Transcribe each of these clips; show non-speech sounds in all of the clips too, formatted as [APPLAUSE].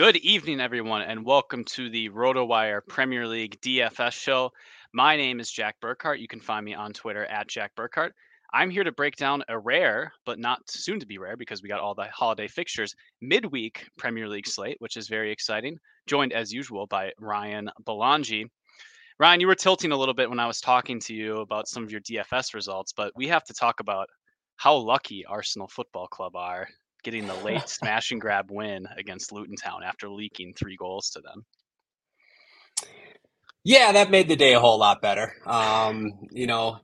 Good evening, everyone, and welcome to the RotoWire Premier League DFS show. My name is Jack Burkart. You can find me on Twitter at Jack Burkart. I'm here to break down a rare, but not soon to be rare because we got all the holiday fixtures, midweek Premier League slate, which is very exciting. Joined as usual by Ryan Belongia. Ryan, you were tilting a little bit when I was talking to you about some of your DFS results, but we have to talk about how lucky Arsenal Football Club are getting the late smash and grab win against Luton Town after leaking three goals to them. Yeah, that made the day a whole lot better. Um, you know,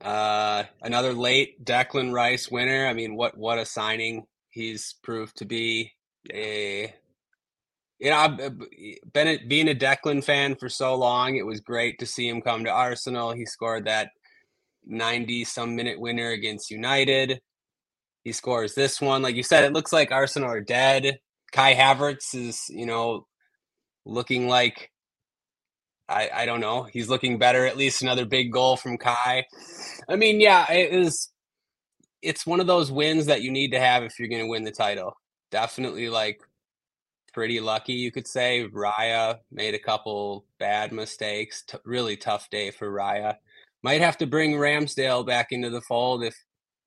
uh, another late Declan Rice winner. I mean, what what a signing he's proved to be. A, you know, I've been being a Declan fan for so long. It was great to see him come to Arsenal. He scored that ninety some minute winner against United. He scores this one. Like you said, it looks like Arsenal are dead. Kai Havertz is, you know, looking like I, I don't know. He's looking better. At least another big goal from Kai. I mean, yeah, it is. It's one of those wins that you need to have if you're going to win the title. Definitely, like pretty lucky, you could say. Raya made a couple bad mistakes. T- really tough day for Raya. Might have to bring Ramsdale back into the fold if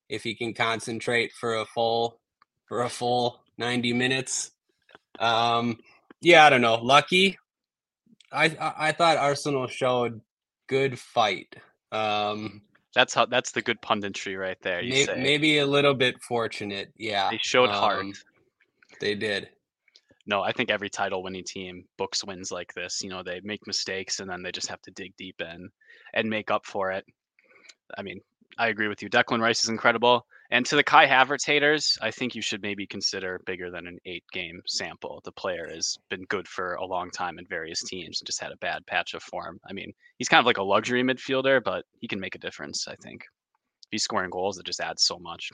if he can concentrate for a full for a full 90 minutes. Um, yeah, I don't know. Lucky. I I, I thought Arsenal showed good fight. Um, that's how that's the good punditry right there. May, maybe a little bit fortunate. Yeah, they showed um, heart. They did. No, I think every title winning team books wins like this. You know, they make mistakes and then they just have to dig deep in and make up for it. I mean, I agree with you. Declan Rice is incredible. And to the Kai Havertz haters, I think you should maybe consider bigger than an eight game sample. The player has been good for a long time in various teams and just had a bad patch of form. I mean, he's kind of like a luxury midfielder, but he can make a difference, I think. If he's scoring goals, it just adds so much.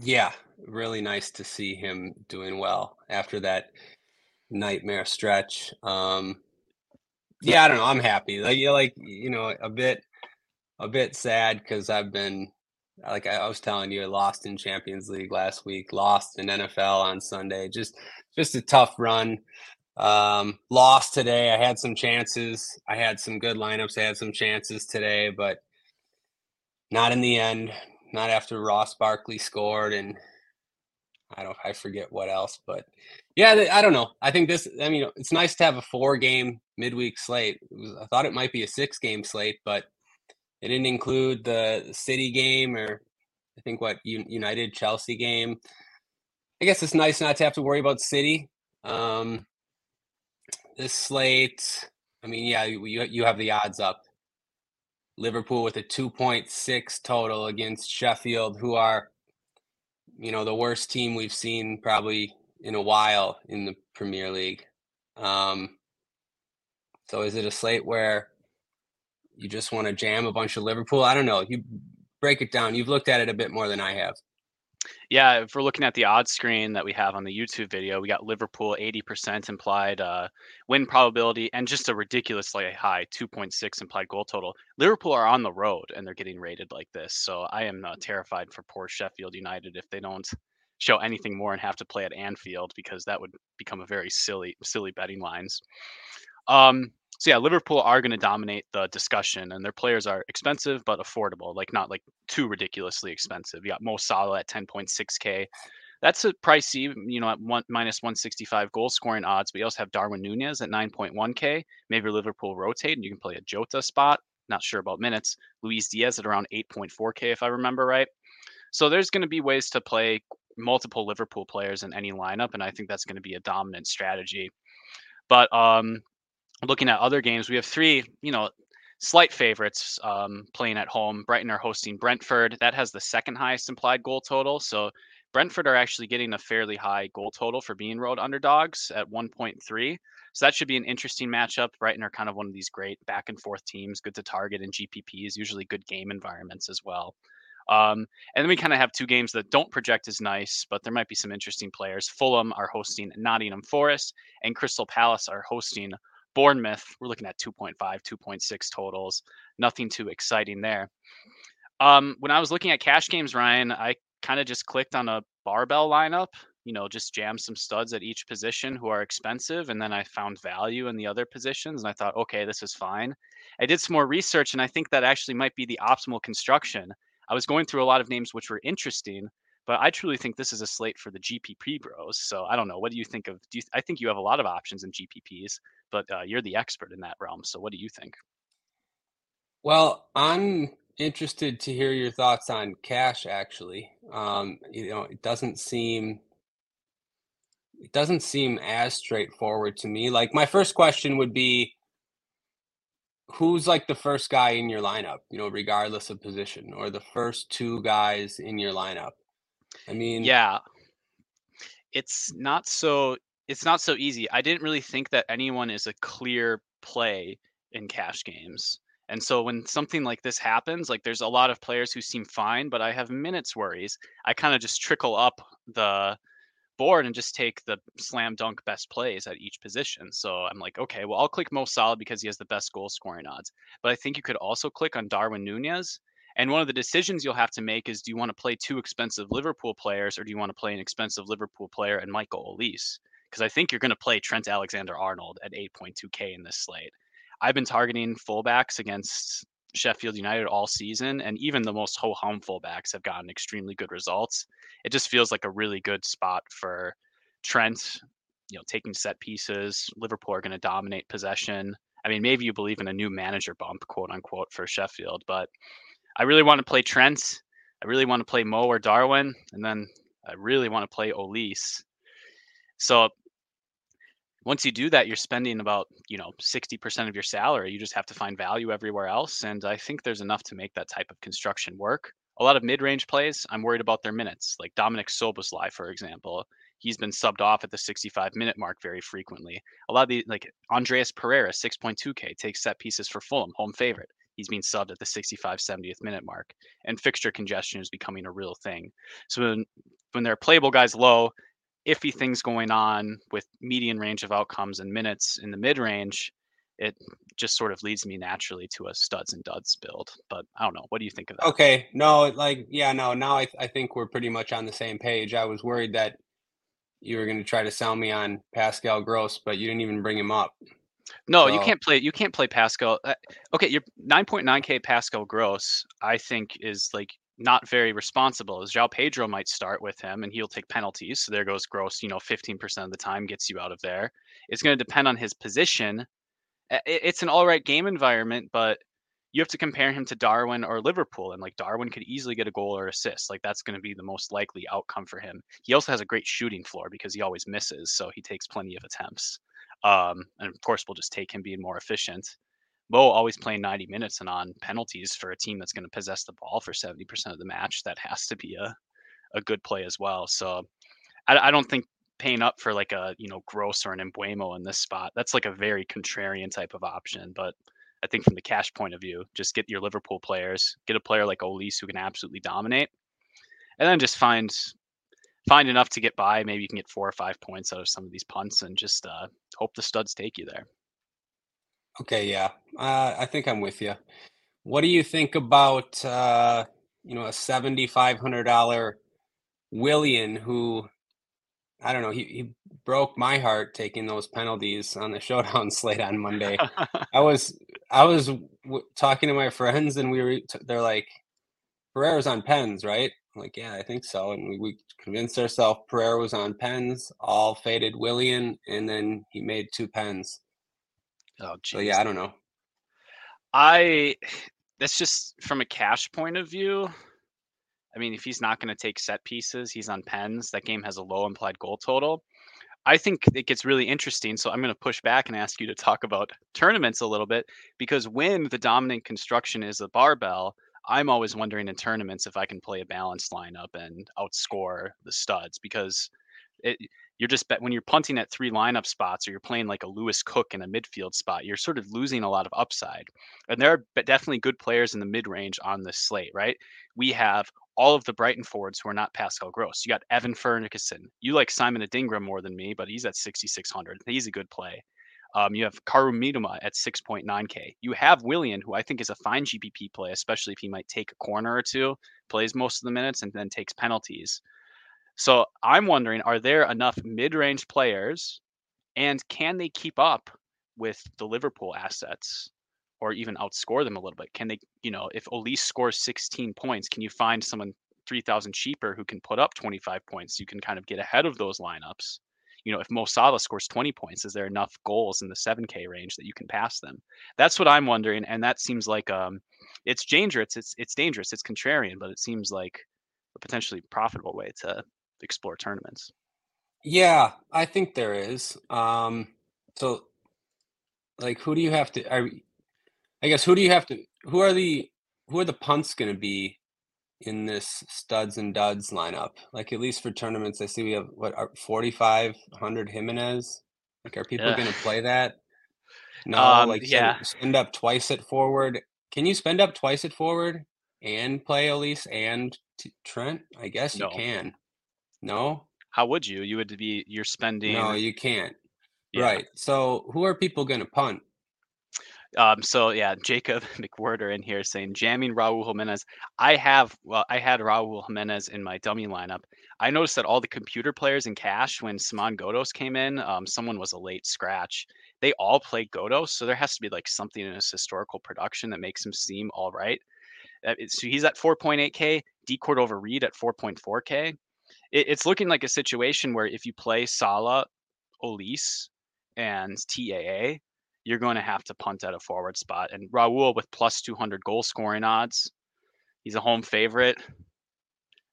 Yeah, really nice to see him doing well after that nightmare stretch. Um, yeah, I don't know. I'm happy. Like, you like, you know, a bit a bit sad because I've been like I was telling you, lost in Champions League last week, lost in NFL on Sunday. Just just a tough run. Um, lost today. I had some chances. I had some good lineups. I had some chances today, but not in the end. Not after Ross Barkley scored, and I don't. I forget what else, but yeah, I don't know. I think this. I mean, it's nice to have a four-game midweek slate. Was, I thought it might be a six-game slate, but it didn't include the City game or I think what United Chelsea game. I guess it's nice not to have to worry about City. Um, this slate, I mean, yeah, you you have the odds up. Liverpool with a 2.6 total against Sheffield, who are, you know, the worst team we've seen probably in a while in the Premier League. Um, so is it a slate where you just want to jam a bunch of Liverpool. I don't know. You break it down. You've looked at it a bit more than I have. Yeah, if we're looking at the odds screen that we have on the YouTube video, we got Liverpool 80% implied uh, win probability and just a ridiculously high 2.6 implied goal total. Liverpool are on the road and they're getting rated like this. So I am uh, terrified for poor Sheffield United if they don't show anything more and have to play at Anfield because that would become a very silly, silly betting lines. Um, so yeah, Liverpool are going to dominate the discussion, and their players are expensive but affordable, like not like too ridiculously expensive. You got Mo Salah at 10.6k. That's a pricey, you know, at one minus 165 goal scoring odds. But you also have Darwin Nunez at 9.1k. Maybe Liverpool rotate and you can play a Jota spot. Not sure about minutes. Luis Diaz at around 8.4k, if I remember right. So there's going to be ways to play multiple Liverpool players in any lineup, and I think that's going to be a dominant strategy. But um, looking at other games, we have three, you know, slight favorites um, playing at home. Brighton are hosting Brentford. That has the second highest implied goal total. So Brentford are actually getting a fairly high goal total for being road underdogs at 1.3. So that should be an interesting matchup. Brighton are kind of one of these great back and forth teams, good to target in GPPs, usually good game environments as well. Um, and then we kind of have two games that don't project as nice, but there might be some interesting players. Fulham are hosting Nottingham Forest, and Crystal Palace are hosting Bournemouth, we're looking at 2.5, 2.6 totals. Nothing too exciting there. Um, when I was looking at cash games, Ryan, I kind of just clicked on a barbell lineup, you know, just jam some studs at each position who are expensive. And then I found value in the other positions. And I thought, okay, this is fine. I did some more research, and I think that actually might be the optimal construction. I was going through a lot of names which were interesting, but I truly think this is a slate for the GPP bros. So I don't know. What do you think of? Do you, I think you have a lot of options in GPPs but uh, you're the expert in that realm. So what do you think? Well, I'm interested to hear your thoughts on cash. Actually, um, you know, it doesn't seem it doesn't seem as straightforward to me. Like my first question would be, who's like the first guy in your lineup? You know, regardless of position, or the first two guys in your lineup. I mean, yeah, it's not so it's not so easy. I didn't really think that anyone is a clear play in cash games. And so when something like this happens, like there's a lot of players who seem fine, but I have minutes worries. I kind of just trickle up the board and just take the slam dunk best plays at each position. So I'm like, okay, well, I'll click Mo Salah because he has the best goal scoring odds. But I think you could also click on Darwin Nunez. And one of the decisions you'll have to make is do you want to play two expensive Liverpool players or do you want to play an expensive Liverpool player and Michael Olise? because I think you're going to play Trent Alexander Arnold at 8.2K in this slate. I've been targeting fullbacks against Sheffield United all season, and even the most ho hum fullbacks have gotten extremely good results. It just feels like a really good spot for Trent, you know, taking set pieces. Liverpool are going to dominate possession. I mean, maybe you believe in a new manager bump, quote unquote, for Sheffield, but I really want to play Trent. I really want to play Mo or Darwin, and then I really want to play Olise. So once you do that, you're spending about, you know, 60% of your salary. You just have to find value everywhere else. And I think there's enough to make that type of construction work. A lot of mid-range plays, I'm worried about their minutes. Like Dominik Szoboszlai, for example, he's been subbed off at the 65 minute mark very frequently. A lot of the like Andreas Pereira, 6.2K, takes set pieces for Fulham, home favorite. He's being subbed at the 65, 70th minute mark. And fixture congestion is becoming a real thing. So when when there are playable guys low, iffy things going on with median range of outcomes and minutes in the mid range, it just sort of leads me naturally to a studs and duds build. But I don't know. What do you think of that? Okay. No, like, yeah, no, now I, I think we're pretty much on the same page. I was worried that you were going to try to sell me on Pascal Gross, but you didn't even bring him up. No, so. you can't play. You can't play Pascal. Uh, okay, your 9.9k Pascal Gross, I think, is like not very responsible as João Pedro might start with him and he'll take penalties. So there goes Gross, you know, 15% of the time gets you out of there. It's going to depend on his position. It's an all right game environment, but you have to compare him to Darwin or Liverpool. And like Darwin could easily get a goal or assist. Like that's going to be the most likely outcome for him. He also has a great shooting floor because he always misses. So he takes plenty of attempts. Um, and of course, we'll just take him being more efficient. Mo always playing 90 minutes and on penalties for a team that's going to possess the ball for 70% of the match, that has to be a, a good play as well. So I, I don't think paying up for like a, you know, Gross or an Mbeumo in this spot, that's like a very contrarian type of option. But I think from the cash point of view, just get your Liverpool players, get a player like Olise who can absolutely dominate, and then just find find enough to get by. Maybe you can get four or five points out of some of these punts, and just uh, hope the studs take you there. Okay, yeah, uh, I think I'm with you. What do you think about uh, you know a seventy five hundred dollar Willian who I don't know he, he broke my heart taking those penalties on the [LAUGHS] showdown slate on Monday. [LAUGHS] I was I was w- talking to my friends and we were they're like Pereira's on pens, right? I'm like, yeah, I think so. And we, we convinced ourselves Pereira was on pens, all faded Willian, and then he made two pens. Oh, geez. So yeah, I don't know. I that's just from a cash point of view. I mean, if he's not going to take set pieces, he's on pens. That game has a low implied goal total. I think it gets really interesting. So I'm going to push back and ask you to talk about tournaments a little bit because when the dominant construction is a barbell, I'm always wondering in tournaments if I can play a balanced lineup and outscore the studs because it, you're just when you're punting at three lineup spots or you're playing like a Lewis Cook in a midfield spot, you're sort of losing a lot of upside. And there are definitely good players in the mid range on this slate, right? We have all of the Brighton forwards who are not Pascal Gross. You got Evan Ferguson. You like Simon Adingra more than me, but he's at 6,600. He's a good play. Um, you have Kaoru Mitoma at 6.9K. You have Willian, who I think is a fine GPP play, especially if he might take a corner or two, plays most of the minutes, and then takes penalties. So I'm wondering, are there enough mid-range players, and can they keep up with the Liverpool assets, or even outscore them a little bit? Can they, you know, if Olise scores 16 points, can you find someone 3,000 cheaper who can put up 25 points? You can kind of get ahead of those lineups you know, if Mo Salah scores 20 points, is there enough goals in the 7K range that you can pass them? That's what I'm wondering, and that seems like um, it's dangerous. It's it's dangerous. It's contrarian, but it seems like a potentially profitable way to explore tournaments. Yeah, I think there is. Um, so, like, who do you have to? I, I guess who do you have to? Who are the who are the punts going to be in this studs and duds lineup? Like at least for tournaments, I see we have what are forty five hundred Jimenez. Like, are people going to play that? No, um, like yeah, spend up twice at forward. Can you spend up twice at forward and play Olise and t- Trent? I guess no. you can. No. How would you? You would be you're spending. No, you can't. Yeah. Right. So who are people going to punt? Um, so yeah, Jacob [LAUGHS] McWhorter in here saying jamming Raul Jimenez. I have well, I had Raul Jimenez in my dummy lineup. I noticed that all the computer players in cash when Saman Ghoddos came in, um, someone was a late scratch. They all played Ghoddos, so there has to be like something in his historical production that makes him seem all right. Uh, so he's at 4.8k, D over Reed at 4.4k. It, it's looking like a situation where if you play Salah, Olise, and TAA, you're going to have to punt at a forward spot. And Raul with plus 200 goal scoring odds, he's a home favorite.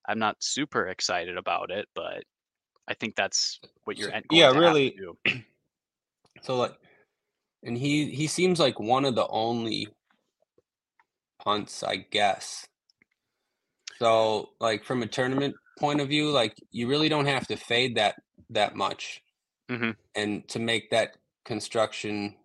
I'm not super excited about it, but I think that's what you're. yeah, really. [CLEARS THROAT] So like, and he he seems like one of the only punts, I guess. So like from a tournament point of view, like you really don't have to fade that that much, mm-hmm. and to make that construction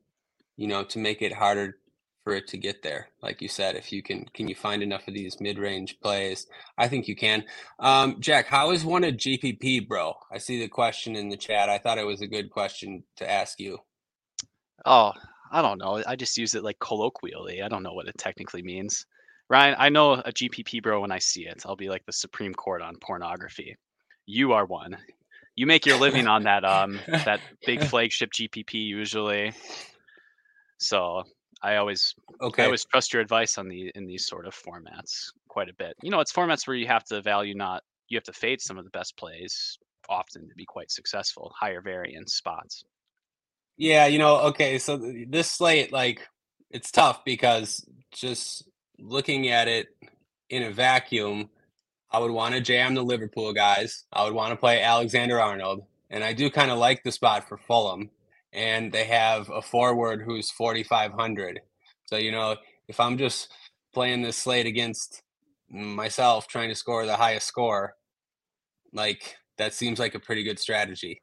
you know, to make it harder for it to get there. Like you said, if you can, can you find enough of these mid-range plays? I think you can. Um, Jack, how is one a GPP, bro? I see the question in the chat. I thought it was a good question to ask you. Oh, I don't know. I just use it like colloquially. I don't know what it technically means. Ryan, I know a GPP bro when I see it. I'll be like the Supreme Court on pornography. You are one. You make your living on that um that big [LAUGHS] flagship GPP usually. So I always okay. I always trust your advice on the in these sort of formats quite a bit. You know, it's formats where you have to value not you have to fade some of the best plays often to be quite successful, higher variance spots. Yeah, you know, okay, so this slate like it's tough because just looking at it in a vacuum, I would want to jam the Liverpool guys. I would want to play Alexander Arnold, and I do kind of like the spot for Fulham and they have a forward who's 4500 so you know if i'm just playing this slate against myself trying to score the highest score like that seems like a pretty good strategy.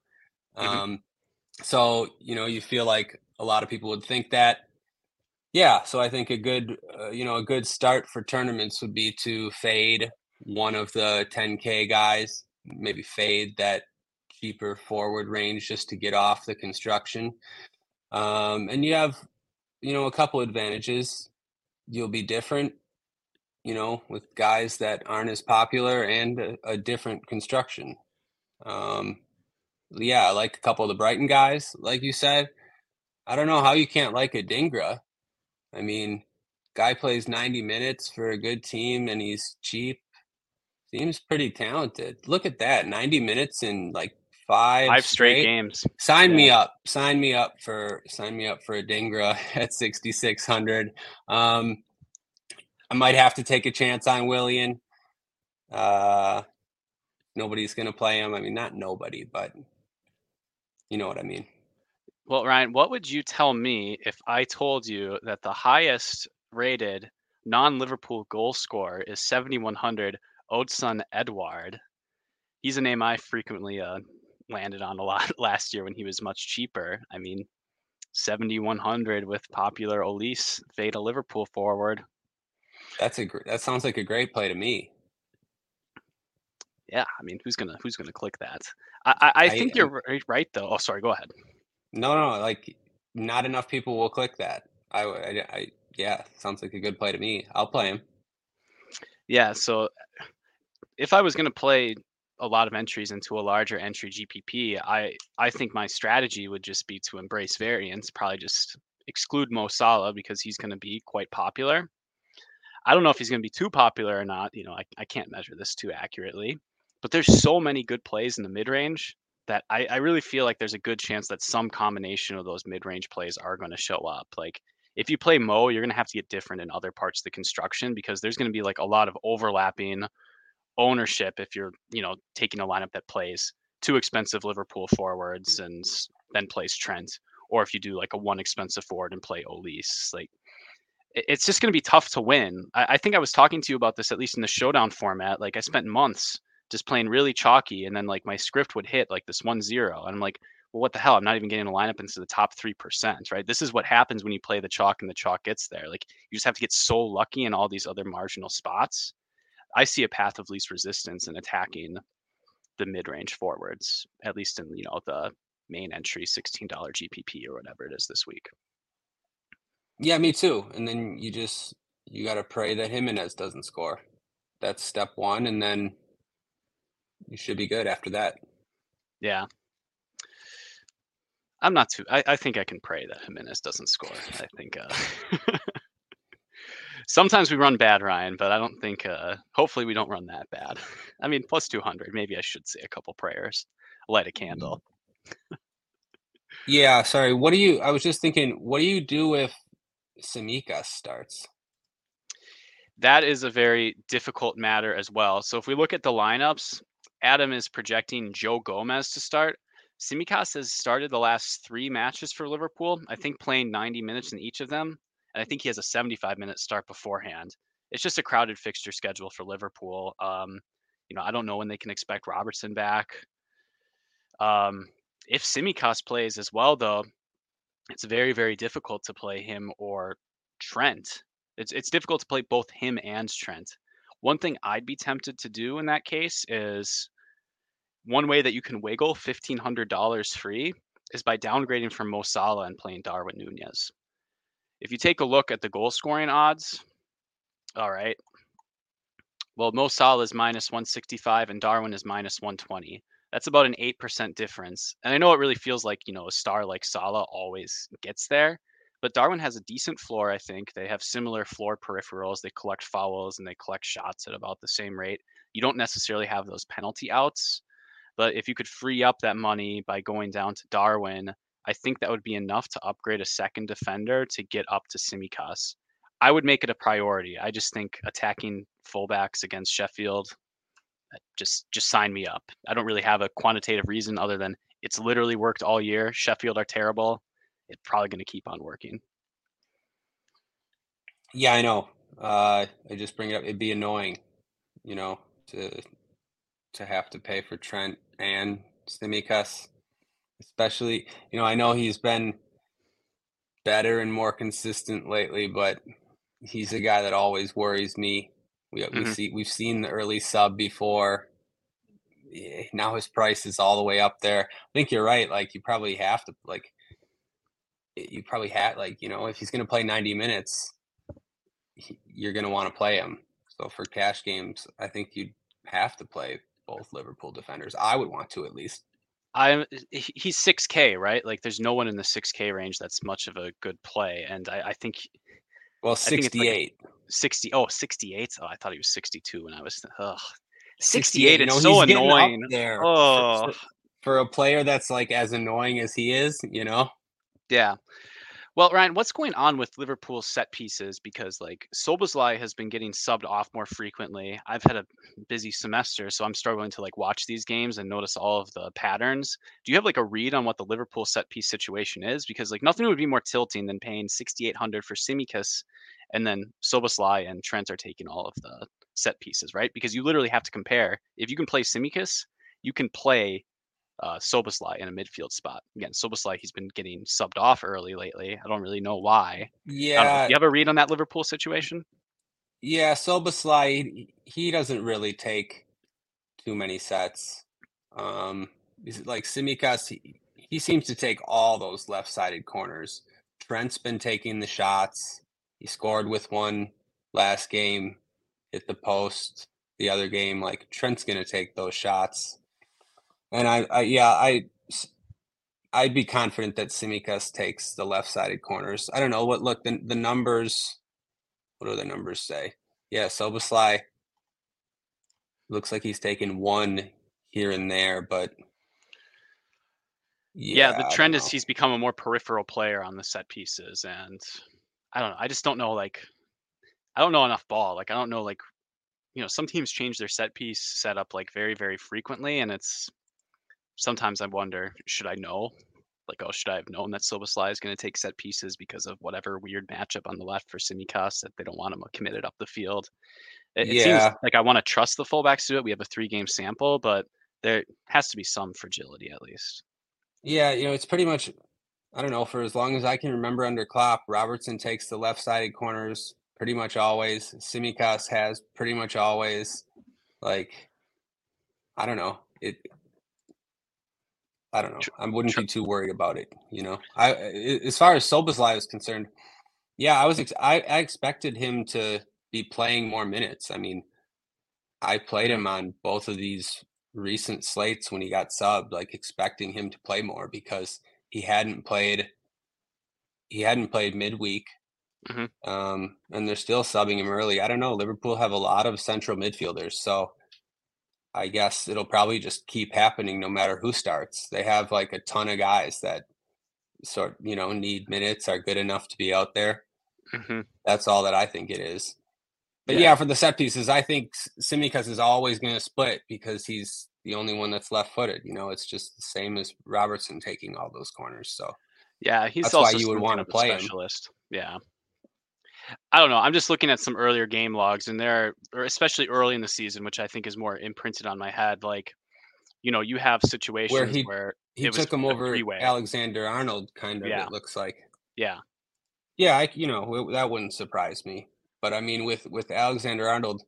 Mm-hmm. um so you know you feel like a lot of people would think that. Yeah so i think a good uh, you know a good start for tournaments would be to fade one of the 10k guys maybe fade that cheaper forward range just to get off the construction. Um, and you have, you know, a couple advantages. You'll be different, you know, with guys that aren't as popular and a, a different construction. Um, yeah, I like a couple of the Brighton guys, like you said. I don't know how you can't like Adingra. I mean, guy plays 90 minutes for a good team and he's cheap. Seems pretty talented. Look at that. 90 minutes in like five, five straight, straight games. Sign yeah. me up. Sign me up for sign me up for Adingra [LAUGHS] at 6600. Um I might have to take a chance on Willian. Uh nobody's going to play him. I mean, not nobody, but you know what I mean. Well, Ryan, what would you tell me if I told you that the highest rated non Liverpool goal scorer is 7,100 Odsonne Edouard? He's a name I frequently uh, landed on a lot [LAUGHS] last year when he was much cheaper. I mean, 7,100 with popular Olise, Veda Liverpool forward. That's a that sounds like a great play to me. Yeah, I mean, who's gonna who's gonna click that? I I, I think I, you're right though. Oh, sorry. Go ahead. No, no, like not enough people will click that. I, I, I yeah, sounds like a good play to me. I'll play him. Yeah. So if I was gonna play a lot of entries into a larger entry GPP, I I think my strategy would just be to embrace variance. Probably just exclude Mo Salah because he's going to be quite popular. I don't know if he's going to be too popular or not. You know, I, I can't measure this too accurately. But there's so many good plays in the mid range that I, I really feel like there's a good chance that some combination of those mid range plays are going to show up. Like if you play Mo, you're going to have to get different in other parts of the construction because there's going to be like a lot of overlapping ownership if you're, you know, taking a lineup that plays two expensive Liverpool forwards and mm-hmm. then plays Trent, or if you do like a one expensive forward and play Olise. Like it's just going to be tough to win. I, I think I was talking to you about this at least in the showdown format. Like I spent months just playing really chalky and then like my script would hit like this one zero and i'm like well what the hell i'm not even getting a lineup into the top 3% right this is what happens when you play the chalk and the chalk gets there like you just have to get so lucky in all these other marginal spots i see a path of least resistance in attacking the mid-range forwards at least in you know the main entry $16 gpp or whatever it is this week yeah me too and then you just you got to pray that jimenez doesn't score that's step one and then you should be good after that. Yeah. I'm not too. I, I think I can pray that Jimenez doesn't score. I think. Uh, [LAUGHS] sometimes we run bad, Ryan, but I don't think. Uh, hopefully, we don't run that bad. [LAUGHS] I mean, plus 200. Maybe I should say a couple prayers, light a candle. yeah. Sorry. What do you? I was just thinking. What do you do if Tsimikas starts? That is a very difficult matter as well. So if we look at the lineups, Adam is projecting Joe Gomez to start. Tsimikas has started the last three matches for Liverpool, I think playing 90 minutes in each of them. And I think he has a 75 minute start beforehand. It's just a crowded fixture schedule for Liverpool. Um, you know, I don't know when they can expect Robertson back. Um, if Tsimikas plays as well, though, it's very, very difficult to play him or Trent. It's it's difficult to play both him and Trent. One thing I'd be tempted to do in that case is one way that you can wiggle $1,500 free is by downgrading from Mo Salah and playing Darwin Nunez. If you take a look at the goal scoring odds, all right. Well, Mo Salah is minus 165 and Darwin is minus 120. That's about an 8% difference. And I know it really feels like, you know, a star like Salah always gets there. But Darwin has a decent floor, I think. They have similar floor peripherals. They collect fouls and they collect shots at about the same rate. You don't necessarily have those penalty outs, but if you could free up that money by going down to Darwin, I think that would be enough to upgrade a second defender to get up to Tsimikas. I would make it a priority. I just think attacking fullbacks against Sheffield, uh, just just sign me up. I don't really have a quantitative reason other than it's literally worked all year. Sheffield are terrible it's probably going to keep on working. Yeah, I know. Uh, I just bring it up. It'd be annoying, you know, to to have to pay for Trent and Tsimikas, especially. You know, I know he's been better and more consistent lately, but he's a guy that always worries me. We mm-hmm. we see we've seen the early sub before. now his price is all the way up there. I think you're right. Like you probably have to like you probably had like you know if he's going to play 90 minutes, he, you're going to want to play him. So for cash games, I think you'd have to play both Liverpool defenders. I would want to at least. I'm he's 6K, right? Like there's no one in the 6K range that's much of a good play, and I, I think. Well, 68. Like 60. Oh, 68. Oh, I thought he was 62 when I was. Ugh. 68. It's so annoying. There oh. For, for a player that's like as annoying as he is, you know. Yeah. Well, Ryan, what's going on with Liverpool's set pieces? Because like Szoboszlai has been getting subbed off more frequently. I've had a busy semester, so I'm struggling to like watch these games and notice all of the patterns. Do you have like a read on what the Liverpool set piece situation is? Because like nothing would be more tilting than paying 6,800 for Tsimikas, and then Szoboszlai and Trent are taking all of the set pieces, right? Because you literally have to compare. If you can play Tsimikas, you can play uh, Szoboszlai in a midfield spot. Again, Szoboszlai, he's been getting subbed off early lately. I don't really know why. Yeah. You have a read on that Liverpool situation? Yeah, Szoboszlai, he doesn't really take too many sets. Um, like Tsimikas, he, he seems to take all those left-sided corners. Trent's been taking the shots. He scored with one last game, hit the post. The other game, like Trent's gonna take those shots. And I, I yeah, I I'd be confident that Tsimikas takes the left-sided corners. I don't know what look the the numbers. What do the numbers say? Yeah, Szoboszlai looks like he's taken one here and there, but yeah, yeah the trend is he's become a more peripheral player on the set pieces, and I don't know. I just don't know like I don't know enough ball. Like I don't know like you know some teams change their set piece setup like very very frequently, and it's sometimes I wonder, should I know? Like, oh, should I have known that Szoboszlai is going to take set pieces because of whatever weird matchup on the left for Tsimikas that they don't want him committed up the field? It, yeah. it seems like I want to trust the fullbacks to do it. We have a three game sample, but there has to be some fragility at least. Yeah, you know, it's pretty much I don't know, for as long as I can remember under Klopp, Robertson takes the left sided corners pretty much always. Tsimikas has pretty much always. Like I don't know. It I don't know. I wouldn't be too worried about it. You know, I as far as Szoboszlai is concerned, yeah, I was ex- I, I expected him to be playing more minutes. I mean, I played him on both of these recent slates when he got subbed, like expecting him to play more because he hadn't played. He hadn't played midweek, mm-hmm. um, and they're still subbing him early. I don't know. Liverpool have a lot of central midfielders, so I guess it'll probably just keep happening no matter who starts. They have like a ton of guys that sort you know need minutes are good enough to be out there. Mm-hmm. That's all that I think it is. But yeah. yeah, for the set pieces, I think Tsimikas is always going to split because he's the only one that's left-footed. You know, it's just the same as Robertson taking all those corners. So yeah, he's that's why you would want to play specialist. him. Yeah, I don't know. I'm just looking at some earlier game logs, and there, or especially early in the season, which I think is more imprinted on my head. Like, you know, you have situations where he, where he took him over three-way. Alexander Arnold, kind of. Yeah. It looks like. Yeah. Yeah, I, you know that wouldn't surprise me. But I mean, with with Alexander Arnold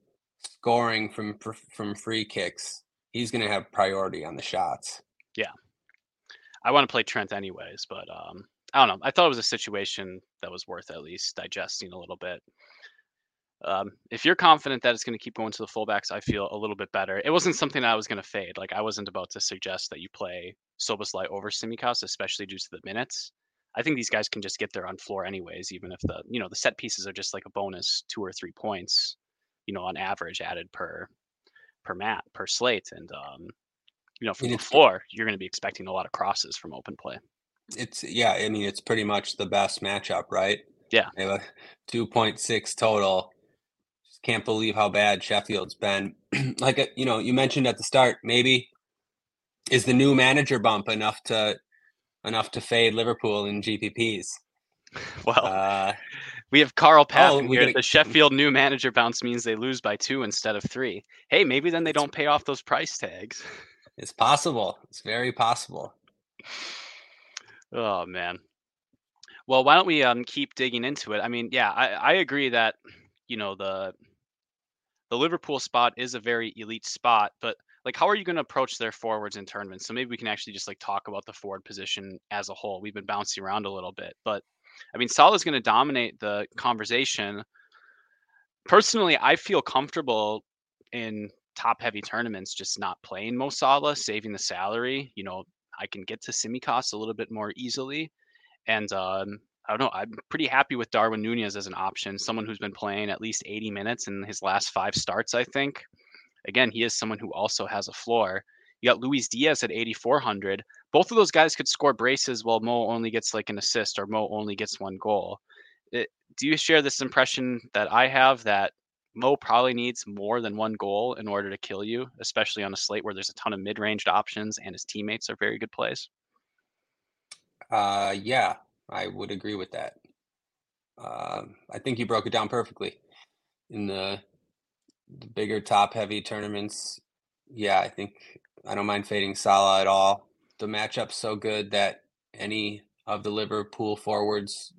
scoring from from free kicks, he's going to have priority on the shots. Yeah. I want to play Trent anyways, but um, I don't know. I thought it was a situation that was worth at least digesting a little bit. Um, if you're confident that it's going to keep going to the fullbacks, I feel a little bit better. It wasn't something I was going to fade. Like I wasn't about to suggest that you play Szoboszlai over Tsimikas, especially due to the minutes. I think these guys can just get there on floor anyways, even if the you know the set pieces are just like a bonus two or three points, you know, on average added per per mat per slate, and um, you know from the floor you're going to be expecting a lot of crosses from open play. It's yeah, I mean it's pretty much the best matchup, right? Yeah. They have a 2.6 total. Just can't believe how bad Sheffield's been. [CLEARS THROAT] like uh, you know, you mentioned at the start, maybe is the new manager bump enough to enough to fade Liverpool in GPPs? [LAUGHS] Well, uh, we have Carl Path oh, here. Gotta... The Sheffield new manager bounce means they lose by two instead of three. Hey, maybe then they don't pay off those price tags. It's possible. It's very possible. Oh man. Well, why don't we um keep digging into it? I mean, yeah, I, I agree that you know the the Liverpool spot is a very elite spot, but like how are you going to approach their forwards in tournaments? So maybe we can actually just like talk about the forward position as a whole. We've been bouncing around a little bit, but I mean, Salah's going to dominate the conversation. Personally, I feel comfortable in top heavy tournaments just not playing Mo Salah, saving the salary. You know, I can get to Tsimikas a little bit more easily. And um, I don't know. I'm pretty happy with Darwin Nunez as an option, someone who's been playing at least 80 minutes in his last five starts, I think. Again, he is someone who also has a floor. You got Luis Diaz at 8,400. Both of those guys could score braces while Mo only gets like an assist or Mo only gets one goal. It, do you share this impression that I have that Mo probably needs more than one goal in order to kill you, especially on a slate where there's a ton of mid-ranged options and his teammates are very good plays? Uh, yeah, I would agree with that. Uh, I think you broke it down perfectly. In the, the bigger top-heavy tournaments, yeah, I think I don't mind fading Salah at all. The matchup's so good that any of the Liverpool forwards,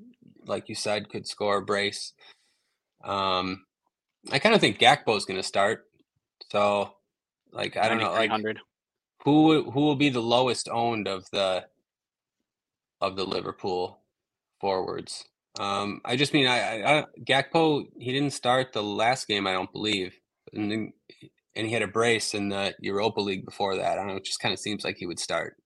like you said, could score a brace. Um, I kind of think Gakpo is going to start. So, like, I don't know, like, who who will be the lowest owned of the of the Liverpool forwards? Um, I just mean, I, I, I Gakpo he didn't start the last game, I don't believe, and then, and he had a brace in the Europa League before that. I don't know. It just kind of seems like he would start.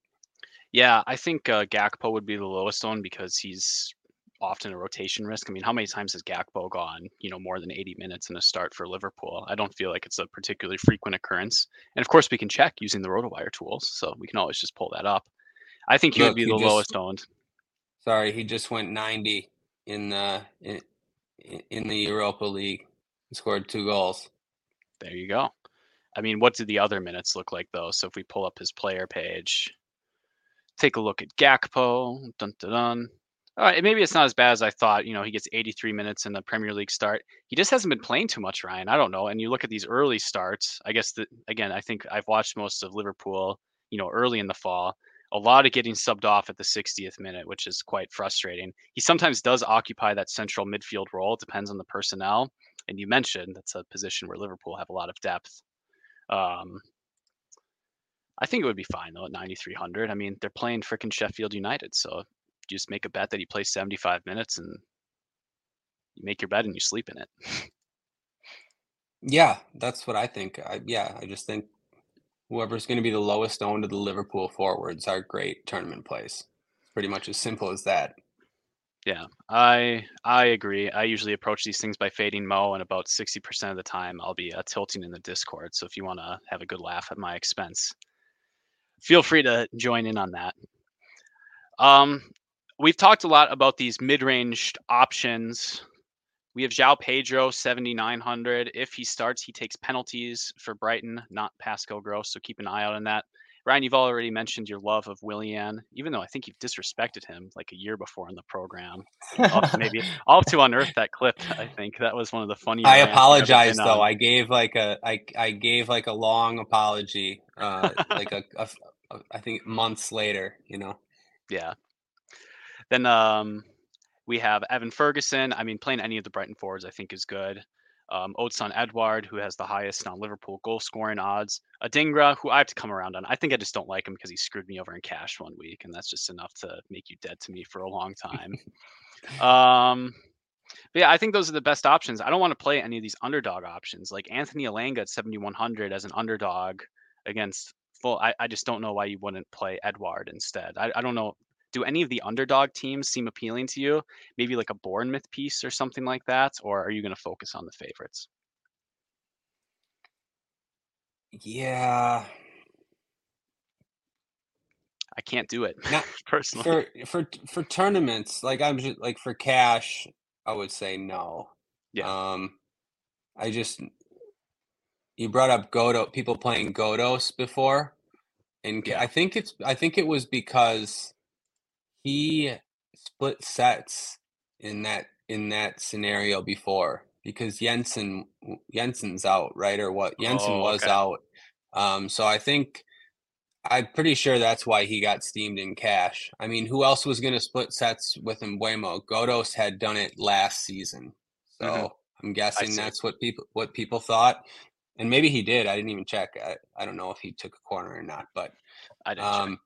Yeah, I think uh, Gakpo would be the lowest owned because he's often a rotation risk. I mean, how many times has Gakpo gone, you know, more than 80 minutes in a start for Liverpool? I don't feel like it's a particularly frequent occurrence. And of course, we can check using the RotoWire tools, so we can always just pull that up. I think he Look, would be the just, lowest owned. Sorry, he just went 90 in the in, in the Europa League. He scored two goals. There you go. I mean, what did the other minutes look like though? So if we pull up his player page, take a look at Gakpo. Dun, dun, dun. Uh, maybe it's not as bad as I thought. You know, he gets 83 minutes in the Premier League start. He just hasn't been playing too much, Ryan. I don't know. And you look at these early starts. I guess that again, I think I've watched most of Liverpool. You know, early in the fall, a lot of getting subbed off at the 60th minute, which is quite frustrating. He sometimes does occupy that central midfield role. It depends on the personnel. And you mentioned that's a position where Liverpool have a lot of depth. Um, I think it would be fine though at 9,300. I mean, they're playing freaking Sheffield United, so just make a bet that he plays 75 minutes and you make your bet and you sleep in it. [LAUGHS] yeah, that's what I think. I, yeah, I just think whoever's going to be the lowest owned of the Liverpool forwards are great tournament plays. It's pretty much as simple as that. Yeah, I I agree. I usually approach these things by fading Mo, and about sixty percent of the time, I'll be uh, tilting in the Discord. So if you want to have a good laugh at my expense, feel free to join in on that. Um, we've talked a lot about these mid-range options. We have João Pedro, 7,900. If he starts, he takes penalties for Brighton, not Pascal Gross. So keep an eye out on that. Ryan, you've already mentioned your love of Willian, even though I think you've disrespected him like a year before in the program. I'll maybe [LAUGHS] I'll have to unearth that clip. I think that was one of the funniest. I apologize though. I gave like a I I gave like a long apology, uh, like a, a, a I think months later. You know. Yeah, then um, we have Evan Ferguson. I mean, playing any of the Brighton forwards, I think, is good. Um, Odsonne Edouard, who has the highest on Liverpool goal scoring odds. Adingra, who I have to come around on. I think I just don't like him because he screwed me over in cash one week, and that's just enough to make you dead to me for a long time. um, yeah, I think those are the best options. I don't want to play any of these underdog options, like Anthony Elanga at 7,100 as an underdog against full. I, I just don't know why you wouldn't play Edouard instead. I, I don't know do any of the underdog teams seem appealing to you? Maybe like a Bournemouth piece or something like that, or are you going to focus on the favorites? Yeah. I can't do it Not, [LAUGHS] personally. For for for tournaments, like I'm just like for cash, I would say no. Yeah. Um I just you brought up Godo people playing Ghoddos before. And yeah. I think it's I think it was because he split sets in that in that scenario before because Jensen Jensen's out, right? Or what? Jensen oh, was out. Um, so I think I'm pretty sure that's why he got steamed in cash. I mean, who else was going to split sets with Mbeumo? Ghoddos had done it last season, so mm-hmm. I'm guessing that's what people what people thought. and maybe he did. I didn't even check. I, I don't know if he took a corner or not, but I didn't. um,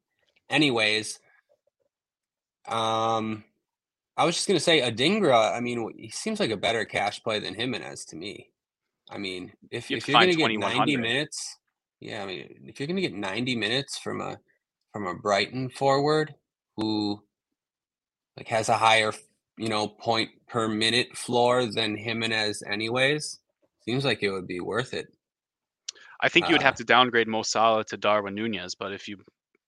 anyways, um, I was just gonna say Adingra. I mean, he seems like a better cash play than Jimenez to me. I mean, if, you if you're gonna get 90 minutes, yeah, I mean, if you're gonna get 90 minutes from a from a Brighton forward who like has a higher, you know, point per minute floor than Jimenez, anyways, seems like it would be worth it. I think you would uh, have to downgrade Mo Salah to Darwin Nunez, but if you,